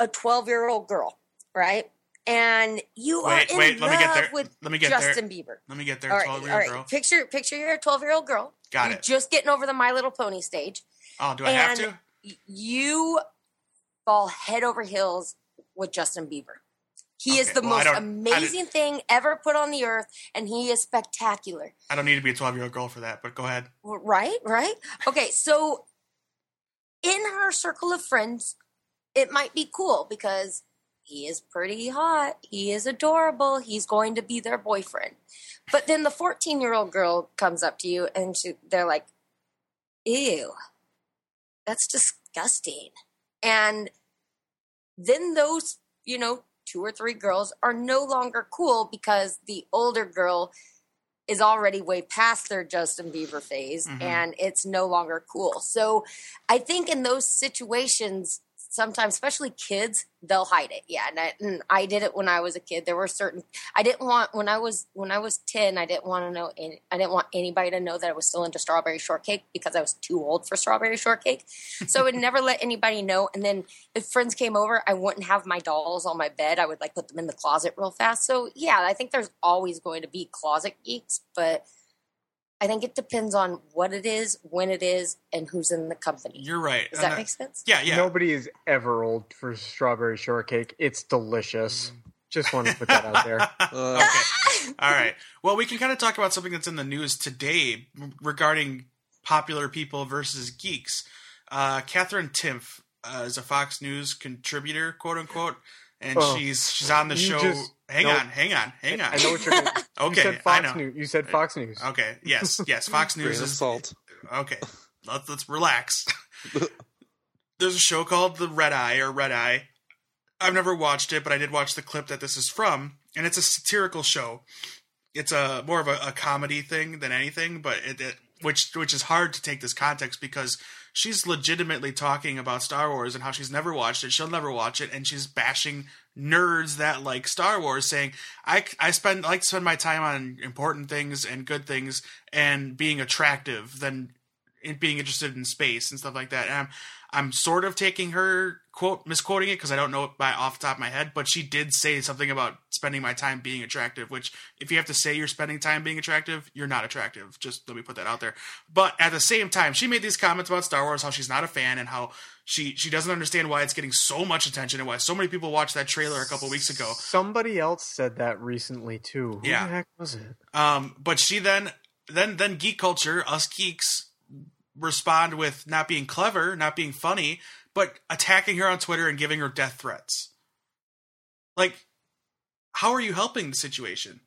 a 12 year old girl, right? And you Wait, are in wait, let love me get there. with Let me get Justin there. Bieber. Let me get there. Right, Twelve all year old right. girl. Picture, picture you're a 12 year old girl. Got you're it. just getting over the My Little Pony stage. Oh, do I have and- to? You fall head over heels with Justin Bieber. He is the well, most amazing thing ever put on the earth, and he is spectacular. I don't need to be a twelve year old girl for that. But go ahead. Right, right. Okay, so in her circle of friends, it might be cool because he is pretty hot. He is adorable. He's going to be their boyfriend. But then the 14 year old girl comes up to you and she, they're like, ew, that's disgusting. And then those, you know, two or three girls are no longer cool because the older girl is already way past their Justin Bieber phase Mhm. and it's no longer cool. So I think in those situations, sometimes, especially kids, they'll hide it. Yeah. And I, and I did it when I was a kid. There were certain, I didn't want, when I was, when I was 10, I didn't want to know, any, I didn't want anybody to know that I was still into strawberry shortcake because I was too old for strawberry shortcake. So I would never let anybody know. And then if friends came over, I wouldn't have my dolls on my bed. I would like put them in the closet real fast. So yeah, I think there's always going to be closet geeks, but I think it depends on what it is, when it is, and who's in the company. You're right. Does And that make sense? yeah, yeah. Nobody is ever old for strawberry shortcake. It's delicious. Just want to put that out there. Uh, *laughs* okay. All right. Well, we can kind of talk about something that's in the news today regarding popular people versus geeks. Uh, Katherine Timpf uh, is a Fox News contributor, quote unquote, and Oh, she's she's on the show. just- hang nope. on, hang on, hang on. I know what you're. Gonna, *laughs* okay, you said I Fox know. News. You said uh, Fox News. Okay, yes, *laughs* yes. Fox News of is salt. okay. Let's let's relax. *laughs* There's a show called The Red Eye or Red Eye. I've never watched it, but I did watch the clip that this is from, and it's a satirical show. It's a more of a, a comedy thing than anything, but it, it which which is hard to take this context because she's legitimately talking about Star Wars and how she's never watched it, she'll never watch it, and she's bashing nerds that like Star Wars, saying I I spend like to spend my time on important things and good things and being attractive than being interested in space and stuff like that. And I'm I'm sort of taking her quote misquoting it because I don't know it by off the top of my head, but she did say something about spending my time being attractive. Which, if you have to say you're spending time being attractive, you're not attractive. Just let me put that out there. But at the same time, she made these comments about Star Wars, how she's not a fan, and how she she doesn't understand why it's getting so much attention and why so many people watched that trailer a couple weeks ago. Somebody else said that recently too. Who Yeah. the heck was it? Um, but she then then then geek culture, us geeks respond with not being clever, not being funny, but attacking her on Twitter and giving her death threats. Like, how are you helping the situation?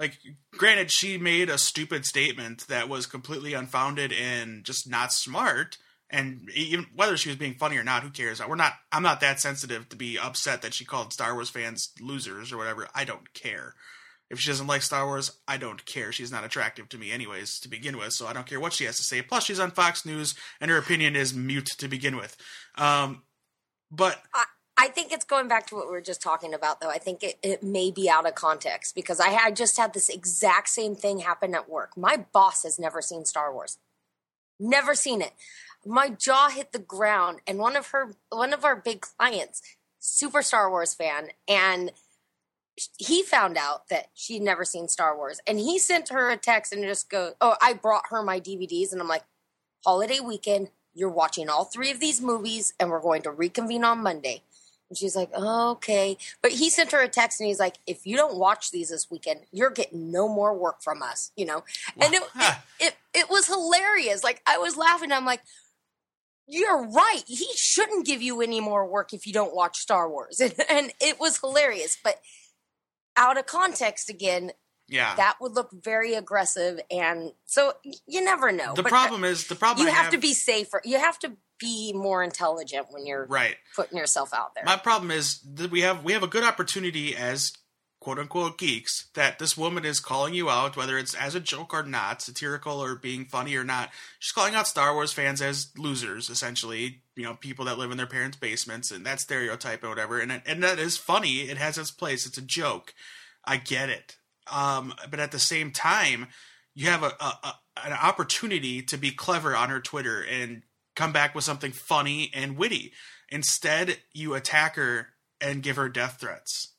Like, granted, she made a stupid statement that was completely unfounded and just not smart. And even whether she was being funny or not, who cares? We're not. I'm not that sensitive to be upset that she called Star Wars fans losers or whatever. I don't care. If she doesn't like Star Wars, I don't care. She's not attractive to me, anyways, to begin with, so I don't care what she has to say. Plus, she's on Fox News, and her opinion is mute to begin with. Um, but I think it's going back to what we were just talking about, though. I think it, it may be out of context because I just had this exact same thing happen at work. My boss has never seen Star Wars, never seen it. My jaw hit the ground, and one of her, one of our big clients, super Star Wars fan, and he found out that she'd never seen Star Wars, and he sent her a text and just go, "Oh, I brought her my DVDs," and I'm like, "Holiday weekend, you're watching all three of these movies, and we're going to reconvene on Monday." And she's like, oh, "Okay," but he sent her a text and he's like, "If you don't watch these this weekend, you're getting no more work from us," you know. And it, it *laughs* it it was hilarious. Like I was laughing. I'm like. You're right. He shouldn't give you any more work if you don't watch Star Wars. And, *laughs* and it was hilarious. But out of context again, yeah, that would look very aggressive and so you never know the But, problem is the problem. you I have to be safer you have to be more intelligent when you're right. putting yourself out there My problem is that we have we have a good opportunity as quote unquote geeks that this woman is calling you out, whether it's as a joke or not, satirical or being funny or not. She's calling out Star Wars fans as losers, essentially. You know, people that live in their parents' basements and that stereotype and whatever. And and that is funny. It has its place. It's a joke. I get it. Um, but at the same time, you have a, a, a an opportunity to be clever on her Twitter and come back with something funny and witty. Instead, you attack her and give her death threats.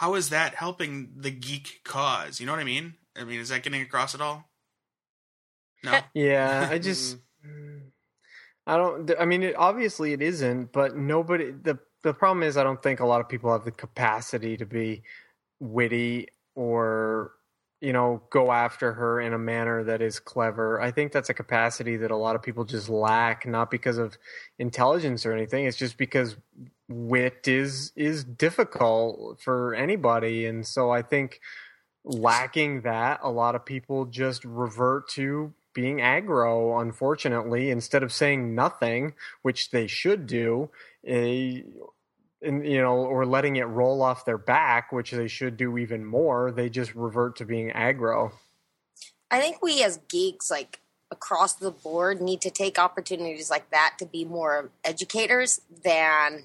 How is that helping the geek cause? You know what I mean? I mean, is that getting across at all? No. *laughs* Yeah, I *laughs* just I don't I mean it, obviously it isn't, but nobody the the problem is I don't think a lot of people have the capacity to be witty or you know go after her in a manner that is clever. I think that's a capacity that a lot of people just lack not because of intelligence or anything, it's just because wit is is difficult for anybody and so I think lacking that, a lot of people just revert to being aggro, unfortunately, instead of saying nothing, which they should do, eh, you know, or letting it roll off their back, which they should do even more. They just revert to being aggro. i think we as geeks like across the board need to take opportunities like that to be more educators than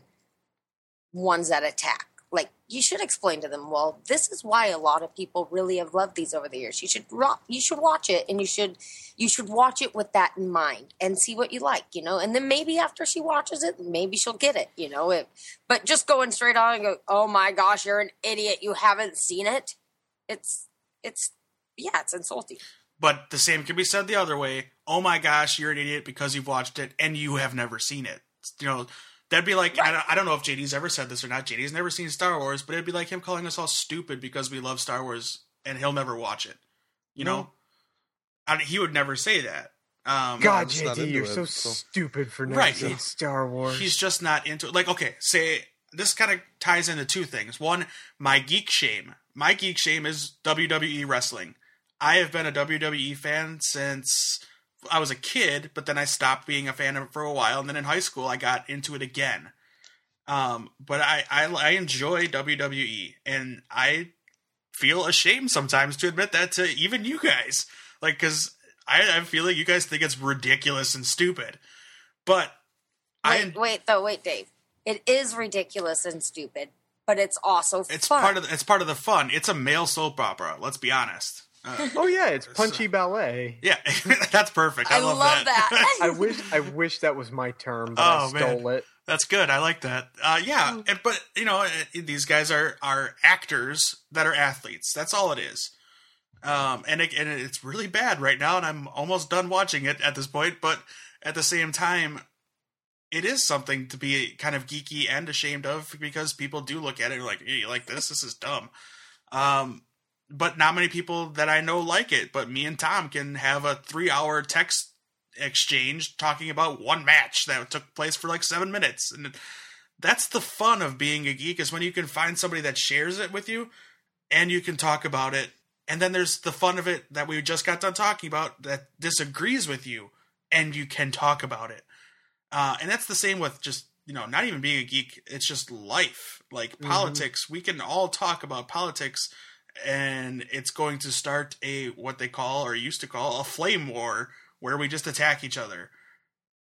ones that attack like you should explain to them well this is why a lot of people really have loved these over the years. You should you should watch it and you should you should watch it with that in mind and see what you like you know? And then maybe after she watches it maybe she'll get it you know? It, but just going straight on and go oh my gosh you're an idiot. You haven't seen it. It's it's yeah it's insulting. But the same can be said the other way. Oh my gosh, you're an idiot because you've watched it and you have never seen it. You know, that'd be like I, don't, I don't know if JD's ever said this or not. JD's never seen Star Wars, but it'd be like him calling us all stupid because we love Star Wars and he'll never watch it. You know, I, he would never say that. Um, God, JD, you're it, so, so- stupid for never Right. seeing Star Wars. he's just not into it. Like, okay, say this kind of ties into two things. One, my geek shame. My geek shame is WWE wrestling. I have been a WWE fan since I was a kid, but then I stopped being a fan of it for a while, and then in high school I got into it again. Um, but I, I I enjoy WWE, and I feel ashamed sometimes to admit that to even you guys, like because I, I feel like you guys think it's ridiculous and stupid, but I Wait, wait, though, wait, Dave. It is ridiculous and stupid, but it's also it's fun. part of the, it's part of the fun. It's a male soap opera. Let's be honest. Uh, Oh yeah, it's punchy ballet. yeah, *laughs* that's perfect. I, I love that. I wish I wish that was my term, but Oh, I man. stole it. That's good. I like that. Uh, yeah, and, but you know, uh, these guys are are actors that are athletes. That's all it is. Um, and it, and it's really bad right now, and I'm almost done watching it at this point. But at the same time, it is something to be kind of geeky and ashamed of because people do look at it and like, hey, "You like this? This is dumb." Um, but not many people that I know like it. But me and Tom can have a three-hour text exchange talking about one match that took place for like seven minutes, and that's the fun of being a geek is when you can find somebody that shares it with you, and you can talk about it. And then there's the fun of it that we just got done talking about that disagrees with you, and you can talk about it. Uh, and that's the same with just you know not even being a geek. It's just life, like Mhm. politics. We can all talk about politics, and it's going to start a what they call or used to call a flame war where we just attack each other.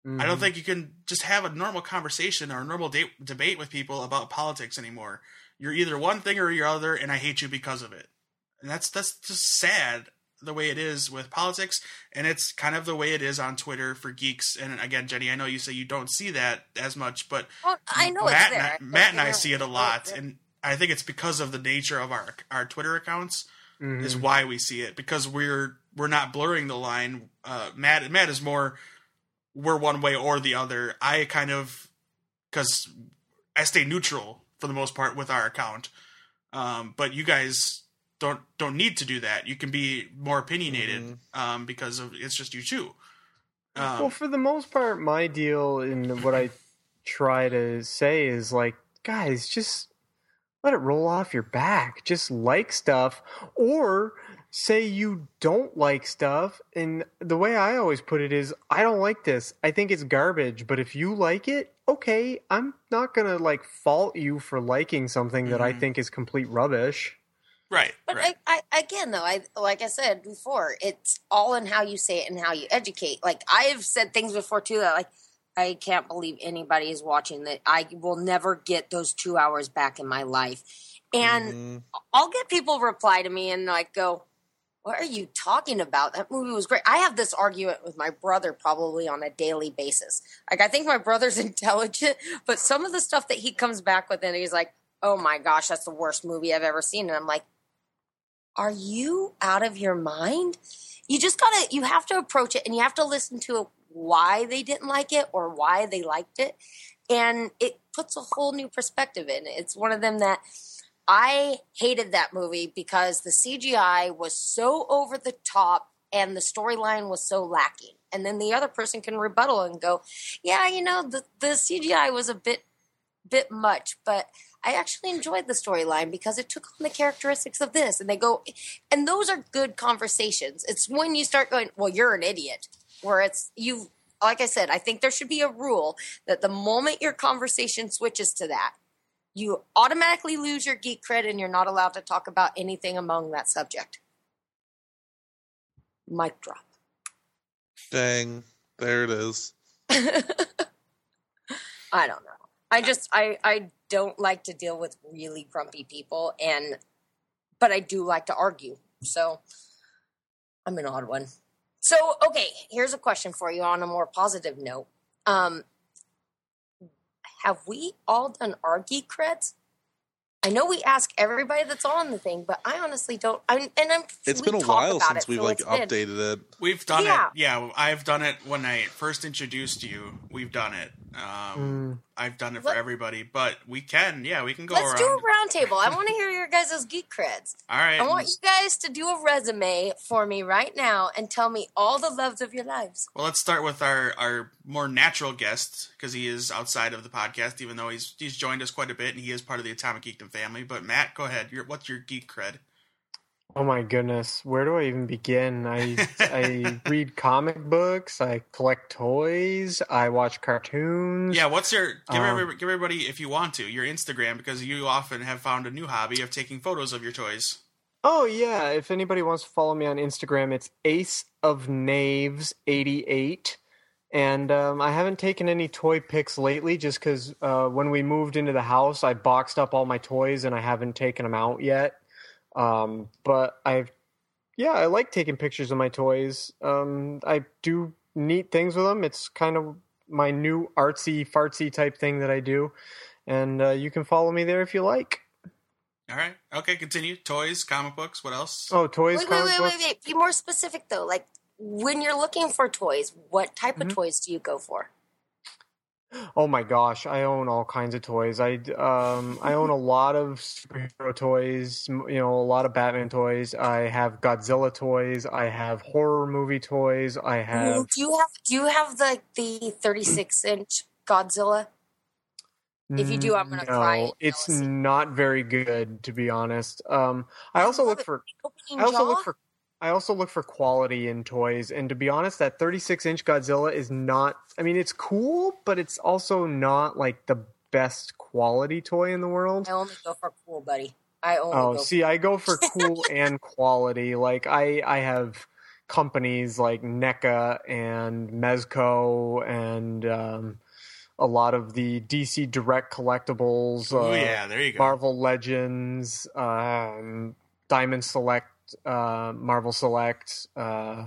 I don't Mhm. think you can just have a normal conversation or a normal de- debate with people about politics anymore. You're either one thing or you're other, and I hate you because of it. And that's that's just sad the way it is with politics, and it's kind of the way it is on Twitter for geeks. And again, Jenny, I know you say you don't see that as much, but Well, I know Matt, it's and there. I, Matt and I see it a lot, and I think it's because of the nature of our our Twitter accounts Mhm. is why we see it because we're we're not blurring the line. Uh, Matt Matt is more we're one way or the other. I kind of because I stay neutral for the most part with our account, um, but you guys don't don't need to do that. You can be more opinionated Mhm. um, because of it's just you too. Um, well, for the most part, my deal and what I try to say is like, guys, just let it roll off your back. Just like stuff, or say you don't like stuff. And the way I always put it is, I don't like this. I think it's garbage. But if you like it, okay, I'm not gonna like fault you for liking something that I Mhm. think is complete rubbish. right, But right. I, I, again, though, I like I said before, it's all in how you say it and how you educate. Like I've said things before too that like I can't believe anybody is watching that. I will never get those two hours back in my life, and Mhm. I'll get people reply to me and like go, "What are you talking about? That movie was great." I have this argument with my brother probably on a daily basis. Like I think my brother's *laughs* intelligent, but some of the stuff that he comes back with and he's like, "Oh my gosh, that's the worst movie I've ever seen," and I'm like, "Are you out of your mind?" You just gotta, you have to approach it and you have to listen to why they didn't like it or why they liked it, and it puts a whole new perspective in it. It's one of them that I hated that movie because the CGI was so over the top and the storyline was so lacking. And then the other person can rebuttal and go, "Yeah, you know, the the CGI was a bit bit much, but I actually enjoyed the storyline because it took on the characteristics of this." And they go, and those are good conversations. It's when you start going, "Well, you're an idiot," where it's you. Like I said, I think there should be a rule that the moment your conversation switches to that, you automatically lose your geek cred and you're not allowed to talk about anything among that subject. Mic drop. Dang, there it is. *laughs* I don't know. I just I I don't like to deal with really grumpy people and but I do like to argue. So I'm an odd one. So okay, here's a question for you on a more positive note. Um have we all done our geek creds? I know we ask everybody that's on the thing, but I honestly don't. I'm, and I'm. It's been a while since it, we've so like it's been- updated it. We've done Yeah. it. Yeah, I've done it when I first introduced you. We've done it. Um, Mm. I've done it for Let- everybody, but we can. Yeah, we can go Let's around. do a roundtable. I want to hear your guys' geek creds. All right. I want you guys to do a resume for me right now and tell me all the loves of your lives. Well, let's start with our, our more natural guest because he is outside of the podcast, even though he's he's joined us quite a bit and he is part of the Atomic Geekdom family. But Matt, go ahead. Your, what's your geek cred? Oh my goodness, where do I even begin? I I *laughs* read comic books, I collect toys, I watch cartoons. Yeah, what's your give, Um, everybody, give everybody if you want to your Instagram because you often have found a new hobby of taking photos of your toys. Oh yeah, if anybody wants to follow me on Instagram, it's Ace of Knaves eighty eight, and um, I haven't taken any toy pics lately, just because uh, when we moved into the house, I boxed up all my toys and I haven't taken them out yet. Um, but I've yeah, I like taking pictures of my toys. Um, I do neat things with them. It's kind of my new artsy fartsy type thing that I do, and uh, you can follow me there if you like. All right, okay, continue. Toys, comic books. What else? Oh, toys. Wait, wait, comic wait, books? wait, wait. Be more specific though. Like when you're looking for toys, what type Mhm. of toys do you go for? Oh my gosh, I own all kinds of toys. I um I own a lot of superhero toys, you know, a lot of Batman toys. I have Godzilla toys. I have horror movie toys. I have Do you have do you have the the 36 inch Godzilla? If you do, I'm gonna no, cry It's jealousy. not very good, to be honest. Um, I also look for I also jaw? look for I also look for quality in toys, and to be honest, that 36 inch Godzilla is not. I mean, it's cool, but it's also not like the best quality toy in the world. I only go for cool, buddy. I only Oh, go see, I go for *laughs* cool and quality. Like I, I have companies like NECA and Mezco and um, a lot of the DC Direct collectibles. oh uh, yeah, there you go. Marvel Legends, um, Diamond Select, uh, Marvel Select. Uh,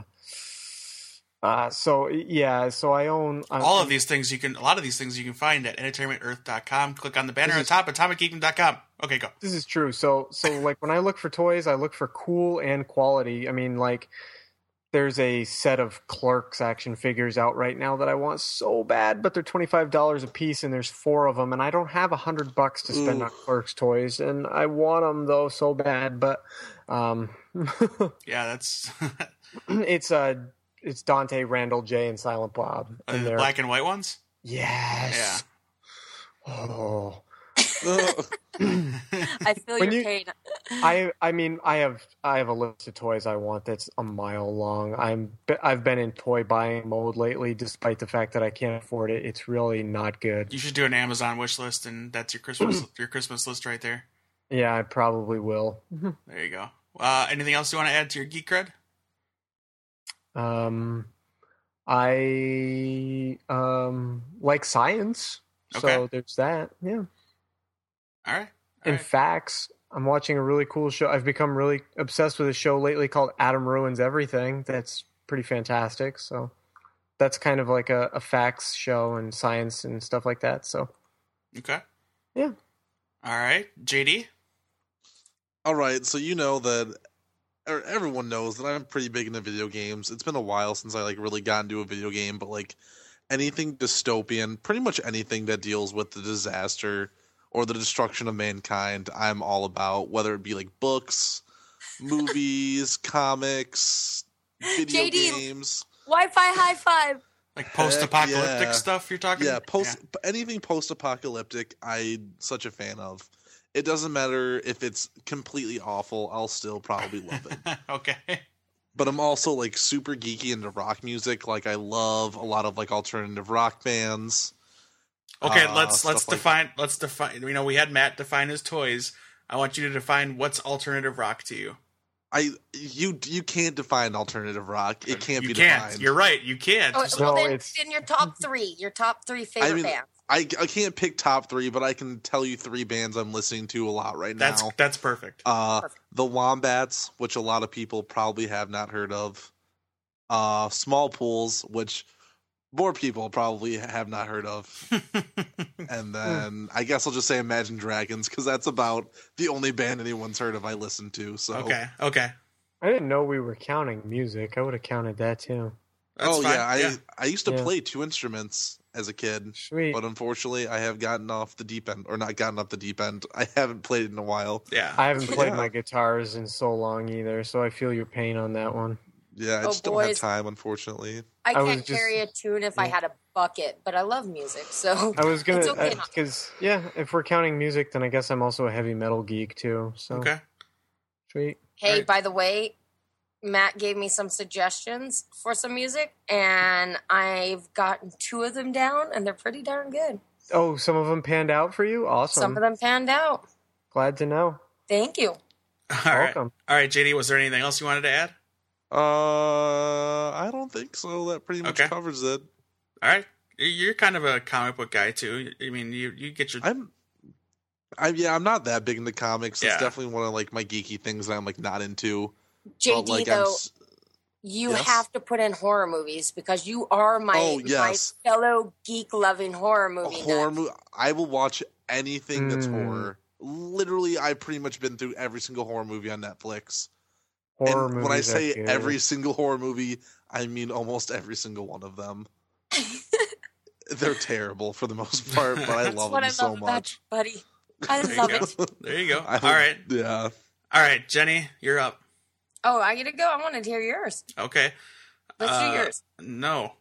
uh, so yeah, so I own I'm- All of these things you can, a lot of these things you can find at entertainmentearth.com. Click on the banner on is- top, atomicgeekdom.com. Okay, go. This is true. So so like when I look for toys, I look for cool and quality. I mean like there's a set of clerks action figures out right now that I want so bad, but they're twenty five dollars a piece, and there's four of them, and I don't have a hundred bucks to spend Ooh. on clerks toys, and I want them though so bad, but um, *laughs* Yeah, that's *clears throat* it's uh it's Dante, Randall, Jay, and Silent Bob, uh, and the black and white ones. yes, Yeah. oh. *laughs* I feel When your you- pain. I I mean I have I have a list of toys I want that's a mile long. I'm I've been in toy buying mode lately, despite the fact that I can't afford it. It's really not good. You should do an Amazon wish list, and that's your Christmas *clears throat* your Christmas list right there. Yeah, I probably will. *laughs* There you go. Uh, anything else you want to add to your geek cred? Um, I um like science, so there's that. Yeah, All right. All and right. facts. I'm watching a really cool show. I've become really obsessed with a show lately called Adam Ruins Everything. That's pretty fantastic. So that's kind of like a, a facts show and science and stuff like that. So Okay. Yeah. All right, JD. All right, so you know that or everyone knows that I'm pretty big into video games. It's been a while since I like really got into a video game, but like anything dystopian, pretty much anything that deals with the disaster or the destruction of mankind, I'm all about. Whether it be like books, *laughs* movies, comics, video JD. games. Wi-Fi high five. Like post-apocalyptic yeah. stuff you're talking. Yeah, post anything post-apocalyptic, I'm such a fan of. It doesn't matter if it's completely awful, I'll still probably love it. *laughs* Okay. but I'm also like super geeky into rock music. Like I love a lot of like alternative rock bands. Okay, Uh, let's let's like- define let's define you know, we had Matt define his toys. I want you to define what's alternative rock to you. I you you can't define alternative rock. It can't you be can't. defined. You're right, you can't. Oh, Just- well, No, then, it's- then your top three. Your top three favorite mean, bands. I I can't pick top three, but I can tell you three bands I'm listening to a lot right that's now. that's perfect. Uh, Perfect. the Wombats, which a lot of people probably have not heard of. Uh, Smallpools, which more people probably have not heard of. *laughs* And then I guess I'll just say Imagine Dragons because that's about the only band anyone's heard of I listen to. So okay, okay. I didn't know we were counting music. I would have counted that too. That's oh fine. yeah, I I used to Yeah. play two instruments as a kid, Sweet. but unfortunately I have gotten off the deep end, or not gotten off the deep end. *laughs* I haven't played in a while. yeah. I haven't played yeah. my guitars in so long either, so I feel your pain on that one. Yeah, I Oh, just don't have time, unfortunately. I I can't was just- carry a tune if I had a bucket, but I love music, so *laughs* I was gonna It's okay because yeah, if we're counting music, then I guess I'm also a heavy metal geek too. So okay. Sweet. Hey, Right. by the way, Matt gave me some suggestions for some music, and I've gotten two of them down, and they're pretty darn good. Oh, some of them panned out for you. Awesome. Some of them panned out. Glad to know. Thank you. *laughs* All right. Welcome. All right, JD, was there anything else you wanted to add? Uh, I don't think so. That pretty much Okay. covers it. All right. You're kind of a comic book guy too. I mean, you you get your I'm, I yeah, I'm not that big into comics. Yeah. It's definitely one of like my geeky things that I'm like not into. JD, But, like, though, s- you Yes? have to put in horror movies because you are my, Oh, yes. my fellow geek loving horror a movie. horror nut. movie. I will watch anything that's Mm. horror. Literally, I've pretty much been through every single horror movie on Netflix. Horror and when I say every single horror movie, I mean almost every single one of them. *laughs* They're terrible for the most part, but I love what them I so love about much. you, buddy. I *laughs* There you love go. it. There you go. I All. Yeah. All right, Jenny, you're up. Oh, I get to go. I wanted to hear yours. Okay. Let's Uh, do yours. No.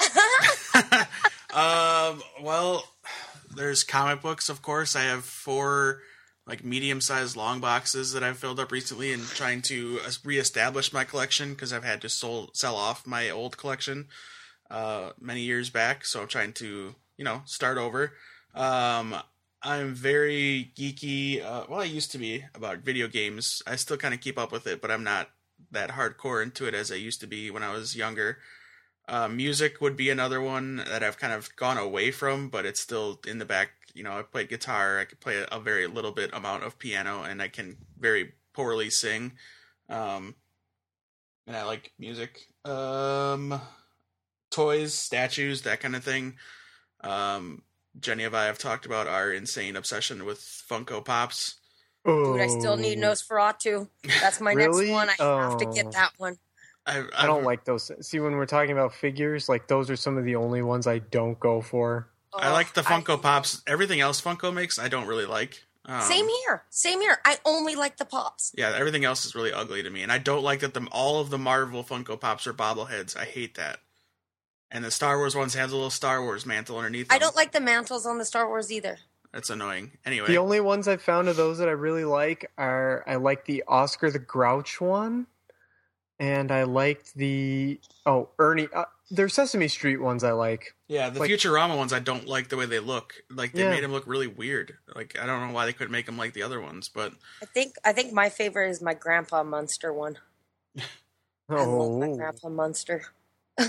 *laughs* *laughs* um, well, there's comic books, of course. I have four like medium-sized long boxes that I've filled up recently and trying to reestablish my collection because I've had to sold, sell off my old collection uh, many years back. So I'm trying to, you know, start over. Um, I'm very geeky. Uh, well, I used to be about video games. I still kind of keep up with it, but I'm not that hardcore into it as I used to be when I was younger. Uh, music would be another one that I've kind of gone away from, but it's still in the back. You know, I played guitar. I could play a, a very little bit amount of piano, and I can very poorly sing. Um, and I like music. Um, toys, statues, that kind of thing. Um, Jenny and I have talked about our insane obsession with Funko Pops. Dude, I still need Oh. Nosferatu. That's my Really? next one. I have to Oh. get that one. I, I don't like those. See, when we're talking about figures, like those are some of the only ones I don't go for. I like the Oh, Funko Pops. Everything else Funko makes, I don't really like. Um, Same here. Same here. I only like the pops. Yeah, everything else is really ugly to me, and I don't like that. The all of the Marvel Funko Pops are bobbleheads. I hate that. And the Star Wars ones have the little Star Wars mantle underneath. Them. I don't like the mantles on the Star Wars either. That's annoying. Anyway, The only ones I've found of those that I really like are I like the Oscar the Grouch one, and I liked the oh Ernie. Uh, they're Sesame Street ones I like. yeah, the like- Futurama ones, I don't like the way they look. Like they Yeah. made them look really weird. Like I don't know why they couldn't make them like the other ones, but I think I think my favorite is my Grandpa Munster one. *laughs* I love my Oh, Grandpa Munster. *laughs*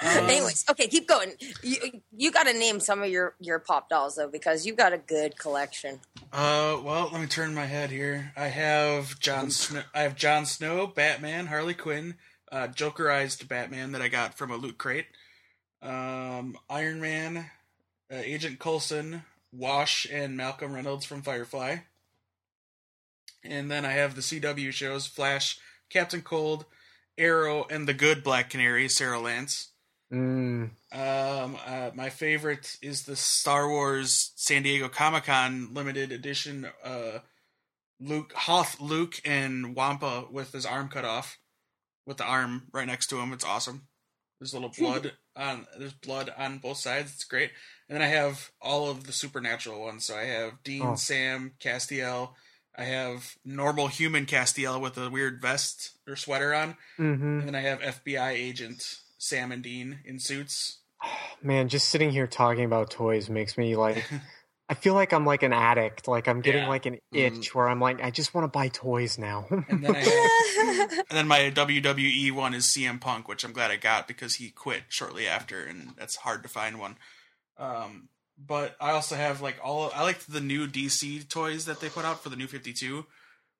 um, Anyways, okay, keep going. You you got to name some of your your pop dolls though, because you've got a good collection. Uh, well, let me turn my head here. I have Jon Snow. I have Jon Snow, Batman, Harley Quinn, uh, Jokerized Batman that I got from a loot crate. Um, Iron Man, uh, Agent Coulson, Wash, and Malcolm Reynolds from Firefly. And then I have the CW shows: Flash, Captain Cold, Arrow, and the good Black Canary, Sara Lance. Mm, Um, uh, my favorite is the Star Wars San Diego Comic Con limited edition. Uh, Luke Hoth, Luke, and Wampa with his arm cut off, with the arm right next to him. It's awesome. There's a little blood on. There's blood on both sides. It's great. And then I have all of the supernatural ones. So I have Dean, Oh. Sam, Castiel. I have normal human Castiel with a weird vest or sweater on. hmm And then I have FBI agent Sam and Dean in suits. man, just sitting here talking about toys makes me like. *laughs* I feel like I'm like an addict. Like I'm getting Yeah. like an Mhm. itch where I'm like, I just want to buy toys now. And then I *laughs* have, and then my WWE one is CM Punk, which I'm glad I got because he quit shortly after, and that's hard to find one. Um, but I also have like all I like the new DC toys that they put out for the new 52.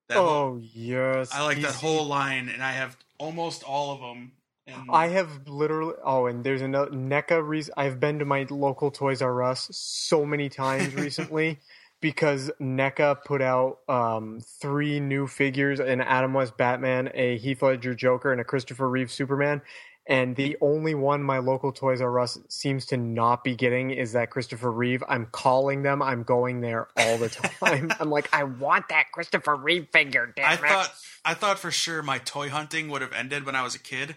That whole, oh yes, I like that whole line, and I have almost all of them. And I have literally. Oh, and there's another NECA. Re- I've been to my local Toys R Us so many times *laughs* recently because NECA put out um, three new figures: an Adam West Batman, a Heath Ledger Joker, and a Christopher Reeve Superman. And the only one my local Toys R Us seems to not be getting is that Christopher Reeve. I'm calling them. I'm going there all the time. *laughs* I'm like, I want that Christopher Reeve figure. Damn I it. thought I thought for sure my toy hunting would have ended when I was a kid.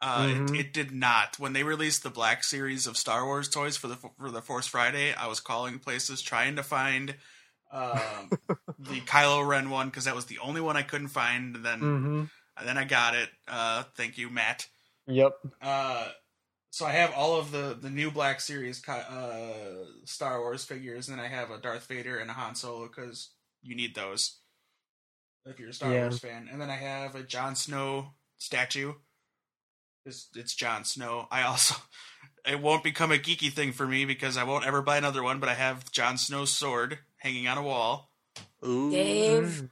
Uh, Mhm. it, it did not. When they released the Black Series of Star Wars toys for the for the Force Friday, I was calling places trying to find Um, *laughs* the Kylo Ren one because that was the only one I couldn't find. And then hmm and then I got it. Uh, thank you, Matt. Yep. Uh, so I have all of the the new Black Series uh, Star Wars figures, and then I have a Darth Vader and a Han Solo because you need those if you're a Star Yeah. Wars fan. And then I have a Jon Snow statue. It's, it's Jon Snow. I also *laughs* it won't become a geeky thing for me because I won't ever buy another one. But I have Jon Snow's sword hanging on a wall. Ooh. Dave,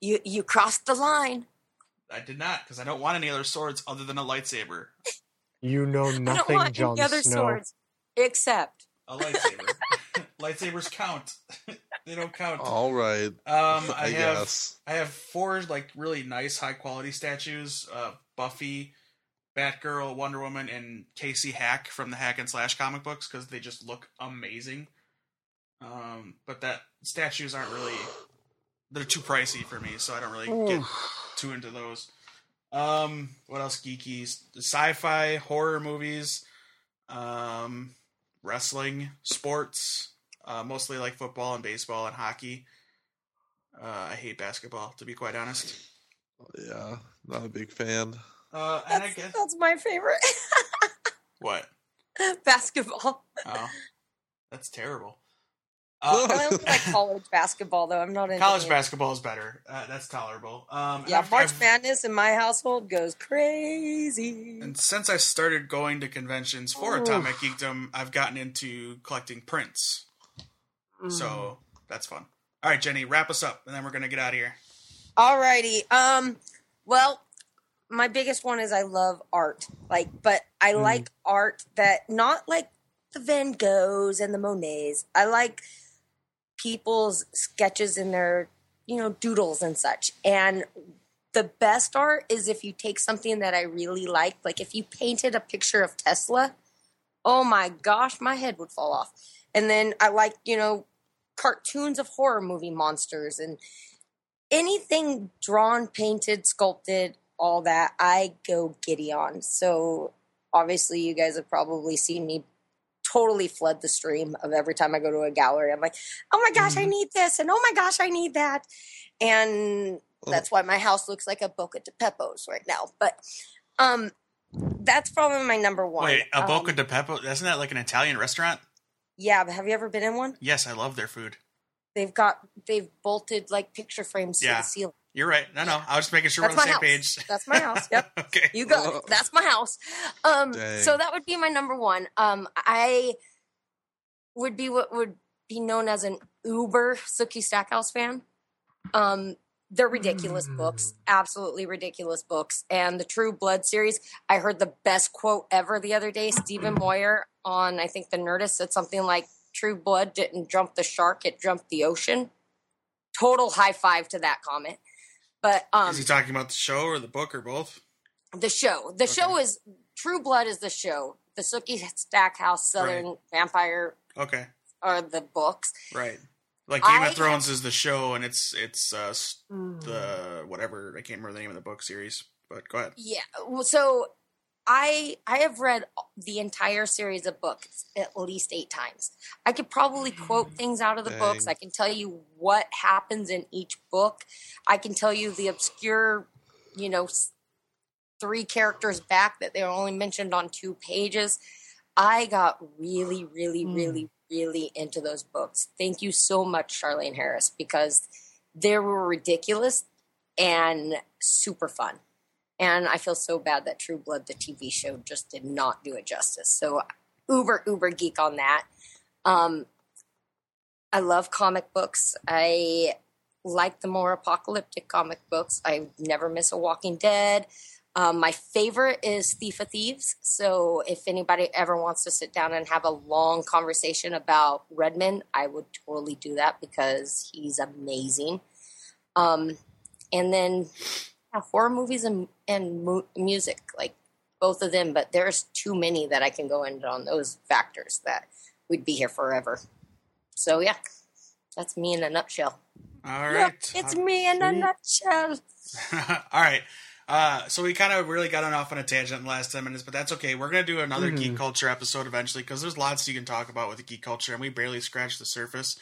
you you crossed the line. I did not because I don't want any other swords other than a lightsaber. You know *laughs* I don't nothing, want Jon any other Snow. swords except A lightsaber. *laughs* Lightsabers count. they don't count. All right. Um, I, I, have guess. I have four like really nice high quality statues: uh, Buffy, Batgirl, Wonder Woman, and Cassie Hack from the Hack and Slash comic books because they just look amazing. Um, but that statues aren't really they're too pricey for me, so I don't really get too into those. Um, what else? Geeky, sci-fi, horror movies, um, wrestling, sports, uh, mostly like football and baseball and hockey. Uh, I hate basketball, to be quite honest. Yeah, not a big fan. Uh, and I that's, guess that's my favorite *laughs* what? basketball. Oh, that's terrible. *laughs* I Uh, only like *laughs* college basketball though. I'm not into college basketball is better. Uh, that's tolerable. Um, Yeah, I've- March I've- Madness in my household goes crazy. And since I started going to conventions for. Atomic Geekdom, I've gotten into collecting prints. Mm. So that's fun. All right, Jenny, wrap us up, and then we're gonna get out of here. Alrighty. Um. Well, my biggest one is I love art. Like, but I Mm. like art that not like the Van Goghs and the Monets. I like people's sketches and their you know doodles and such. And the best art is if you take something that I really like. Like if you painted a picture of Tesla. Oh my gosh, my head would fall off. And then I like you know cartoons of horror movie monsters and anything drawn, painted, sculpted, all that, I go giddy on. So obviously, you guys have probably seen me totally flood the stream of every time I go to a gallery. I'm like, oh my gosh, I Mhm. need this, and oh my gosh, I need that, and that's why my house looks like a Buca di Beppos right now. But um, that's probably my number one. Wait, a Boca Um, de Pepo? Isn't that like an Italian restaurant? yeah, but have you ever been in one? Yes, I love their food. They've got they've bolted like picture frames to Yeah. the ceiling. You're right. No, no, I was just making sure That's we're on the same house. page. That's my house. Yep. *laughs* okay. You go. it. That's my house. Um, Dang. so that would be my number one. Um, I would be what would be known as an uber Sookie Stackhouse fan. Um, they're ridiculous books, absolutely ridiculous books. And the True Blood series, I heard the best quote ever the other day. Stephen Moyer on, I think, the Nerdist said something like, "True Blood didn't jump the shark; it jumped the ocean." Total high five to that comment. But um, Is he talking about the show or the book or both? the show. The show is True Blood is the show. The Sookie Stackhouse Southern Vampire Okay, are the books. right. Like Game I- of Thrones is the show, and it's it's uh, s- the whatever I can't remember the name of the book series. But go ahead. Yeah. well, So I I have read the entire series of books at least eight times. I could probably quote things out of the books. I can tell you what happens in each book. I can tell you the obscure, you know, three characters back that they were only mentioned on two pages. I got really, really, Mm. really, really into those books. Thank you so much, Charlaine Harris, because they were ridiculous and super fun. And I feel so bad that True Blood, the TV show, just did not do it justice. So, uber, uber geek on that. Um, I love comic books. I like the more apocalyptic comic books. I never miss a Walking Dead. Um, my favorite is Thief of Thieves. So, if anybody ever wants to sit down and have a long conversation about Redmond, I would totally do that because he's amazing. Um, and then horror movies and and mu- music, like both of them. But there's too many that I can go into on those factors that we'd be here forever. So yeah, that's me in a nutshell. All right. Look, it's me in a nutshell. *laughs* All right. Uh, so we kind of really got off on a tangent in the last 10 minutes, but that's okay. We're going to do another Mhm. geek culture episode eventually because there's lots you can talk about with the geek culture, and we barely scratched the surface.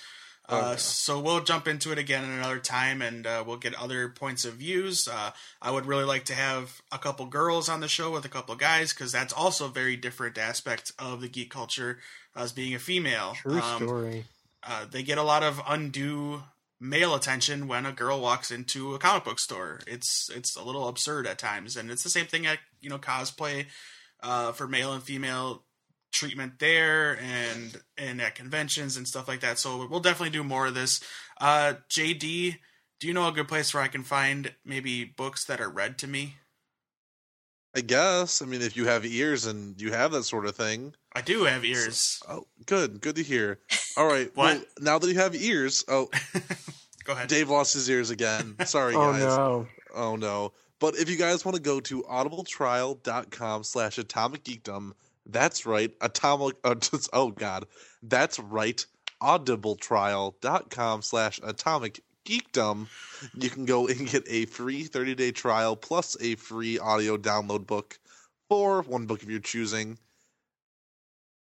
Uh. So we'll jump into it again in another time, and uh, we'll get other points of views. Uh, I would really like to have a couple girls on the show with a couple guys because that's also a very different aspect of the geek culture as being a female. True Um, story. uh, they get a lot of undue male attention when a girl walks into a comic book store. It's it's a little absurd at times, and it's the same thing at you know cosplay uh, for male and female treatment there and and at conventions and stuff like that. So we'll definitely do more of this. Uh, JD, do you know a good place where I can find maybe books that are read to me? I guess. I mean, if you have ears and you have that sort of thing. I do have ears. Oh, good. Good to hear. All right. *laughs* What? Well, now that you have ears, oh, *laughs* Go ahead. Dave lost his ears again. Sorry, *laughs* Oh guys. no. Oh no. But if you guys want to go to audibletrial.com slash atomic geekdom, that's right. Atomic uh, just- *laughs* oh god. That's right. audibletrial.com slash atomic geekdom. You can go and get a free 30 day trial plus a free audio download book for one book of your choosing.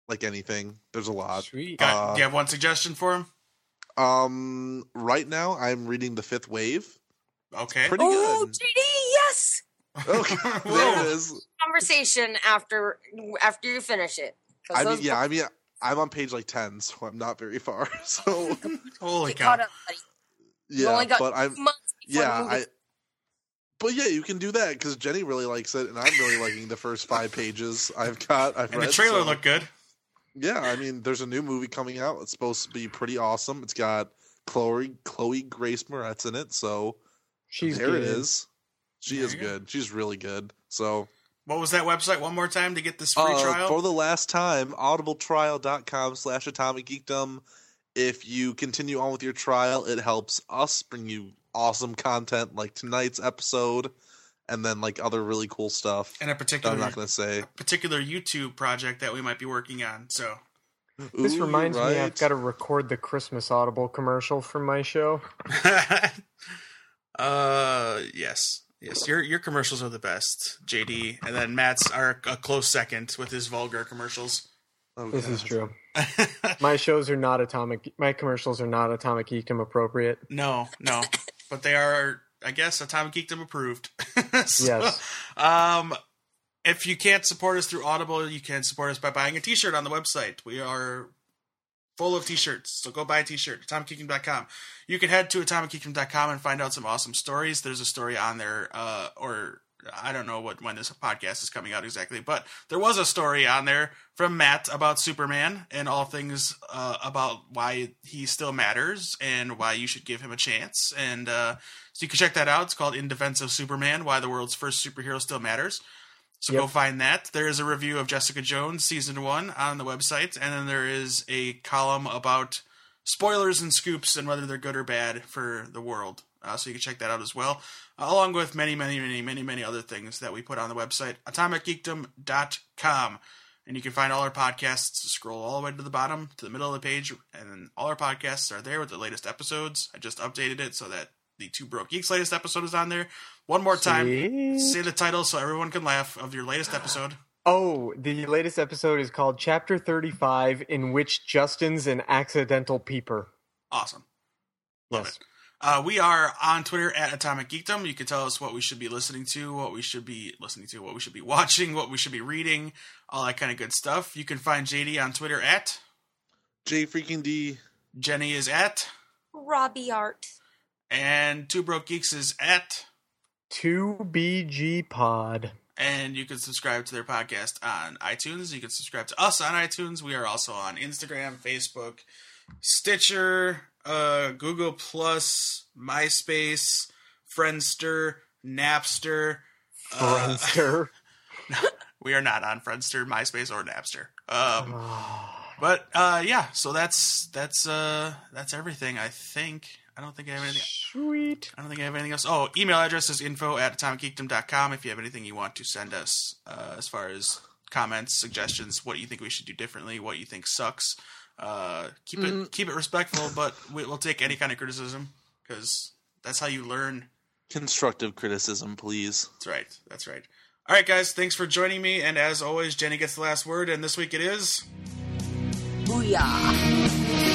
Like anything. There's a lot. Sweet. Got, uh, do you have one suggestion for him? Um right now I'm reading the fifth wave. Okay. Pretty oh, good. JD, yes. Okay, *laughs* there it is. Conversation after after you finish it. I mean, yeah, I mean, I'm on page like ten, so I'm not very far. *laughs* So *laughs* Holy get cow. up. You yeah, only got but I'm two months before yeah. I. But yeah, you can do that because Jenny really likes it, and I'm really liking the first five pages I've got. I've And read. the trailer so- looked good. Yeah, I mean, there's a new movie coming out. It's supposed to be pretty awesome. It's got Chloe Chloe Grace Moretz in it, so She's there good. it is. She There is you go. good. She's really good. So What was that website one more time to get this free Uh, trial? For the last time, audibletrial.com slash atomic geekdom. If you continue on with your trial, it helps us bring you awesome content like tonight's episode and then like other really cool stuff and a that particular I'm not going to say. particular YouTube project that we might be working on. So This Ooh, reminds me, I've got to record the Christmas Audible commercial for my show. *laughs* uh yes. Yes, your your commercials are the best, JD, and then Matt's are a close second with his vulgar commercials. Oh, This God. is true. *laughs* My shows are not atomic. My commercials are not atomic geekdom appropriate. no, no, but they are, I guess, Atomic Geekdom approved. *laughs* So, Yes. Um, if you can't support us through Audible, you can support us by buying a T-shirt on the website. We are full of T-shirts, so go buy a T-shirt. AtomicGeekdom.com. You can head to AtomicGeekdom.com and find out some awesome stories. There's a story on there, uh, or I don't know what when this podcast is coming out exactly, but there was a story on there from Matt about Superman and all things uh, about why he still matters and why you should give him a chance. And uh, so you can check that out. It's called In Defense of Superman: Why the World's First Superhero Still Matters. So Yep. go find that. There is a review of Jessica Jones season one on the website, and then there is a column about spoilers and scoops and whether they're good or bad for the world. Uh, so you can check that out as well, uh, along with many, many, many, many, many other things that we put on the website, atomicgeekdom.com. And you can find all our podcasts. Scroll all the way to the bottom, to the middle of the page, and all our podcasts are there with the latest episodes. I just updated it so that the Two Broke Geeks latest episode is on there. One more time, Sweet. say the title so everyone can laugh of your latest episode. Oh, the latest episode is called Chapter 35, in which Justin's an accidental peeper. Awesome. Love Yes. it. Uh, we are on Twitter at Atomic Geekdom. You can tell us what we should be listening to, what we should be listening to, what we should be watching, what we should be reading, all that kind of good stuff. You can find JD on Twitter at J freaking D. Jenny is at, Robbie Art. And Two Broke Geeks is at, 2BG Pod. and you can subscribe to their podcast on iTunes. You can subscribe to us on iTunes. We are also on Instagram, Facebook, Stitcher, uh, Google Plus, MySpace, Friendster, Napster. uh, Friendster. *laughs* We are not on Friendster, MySpace, or Napster. Um, Ah, but uh, yeah, so that's that's uh, that's everything. I think. I don't think I have anything. Sweet. I don't think I have anything else. Oh, email address is info at atomicgeekdom.com if you have anything you want to send us uh, as far as comments, suggestions, what you think we should do differently, what you think sucks. Uh, keep it keep it respectful, but we, we'll take any kind of criticism because that's how you learn. Constructive criticism, please. That's right. That's right. All right, guys. Thanks for joining me. And as always, Jenny gets the last word. And this week it is. Booyah.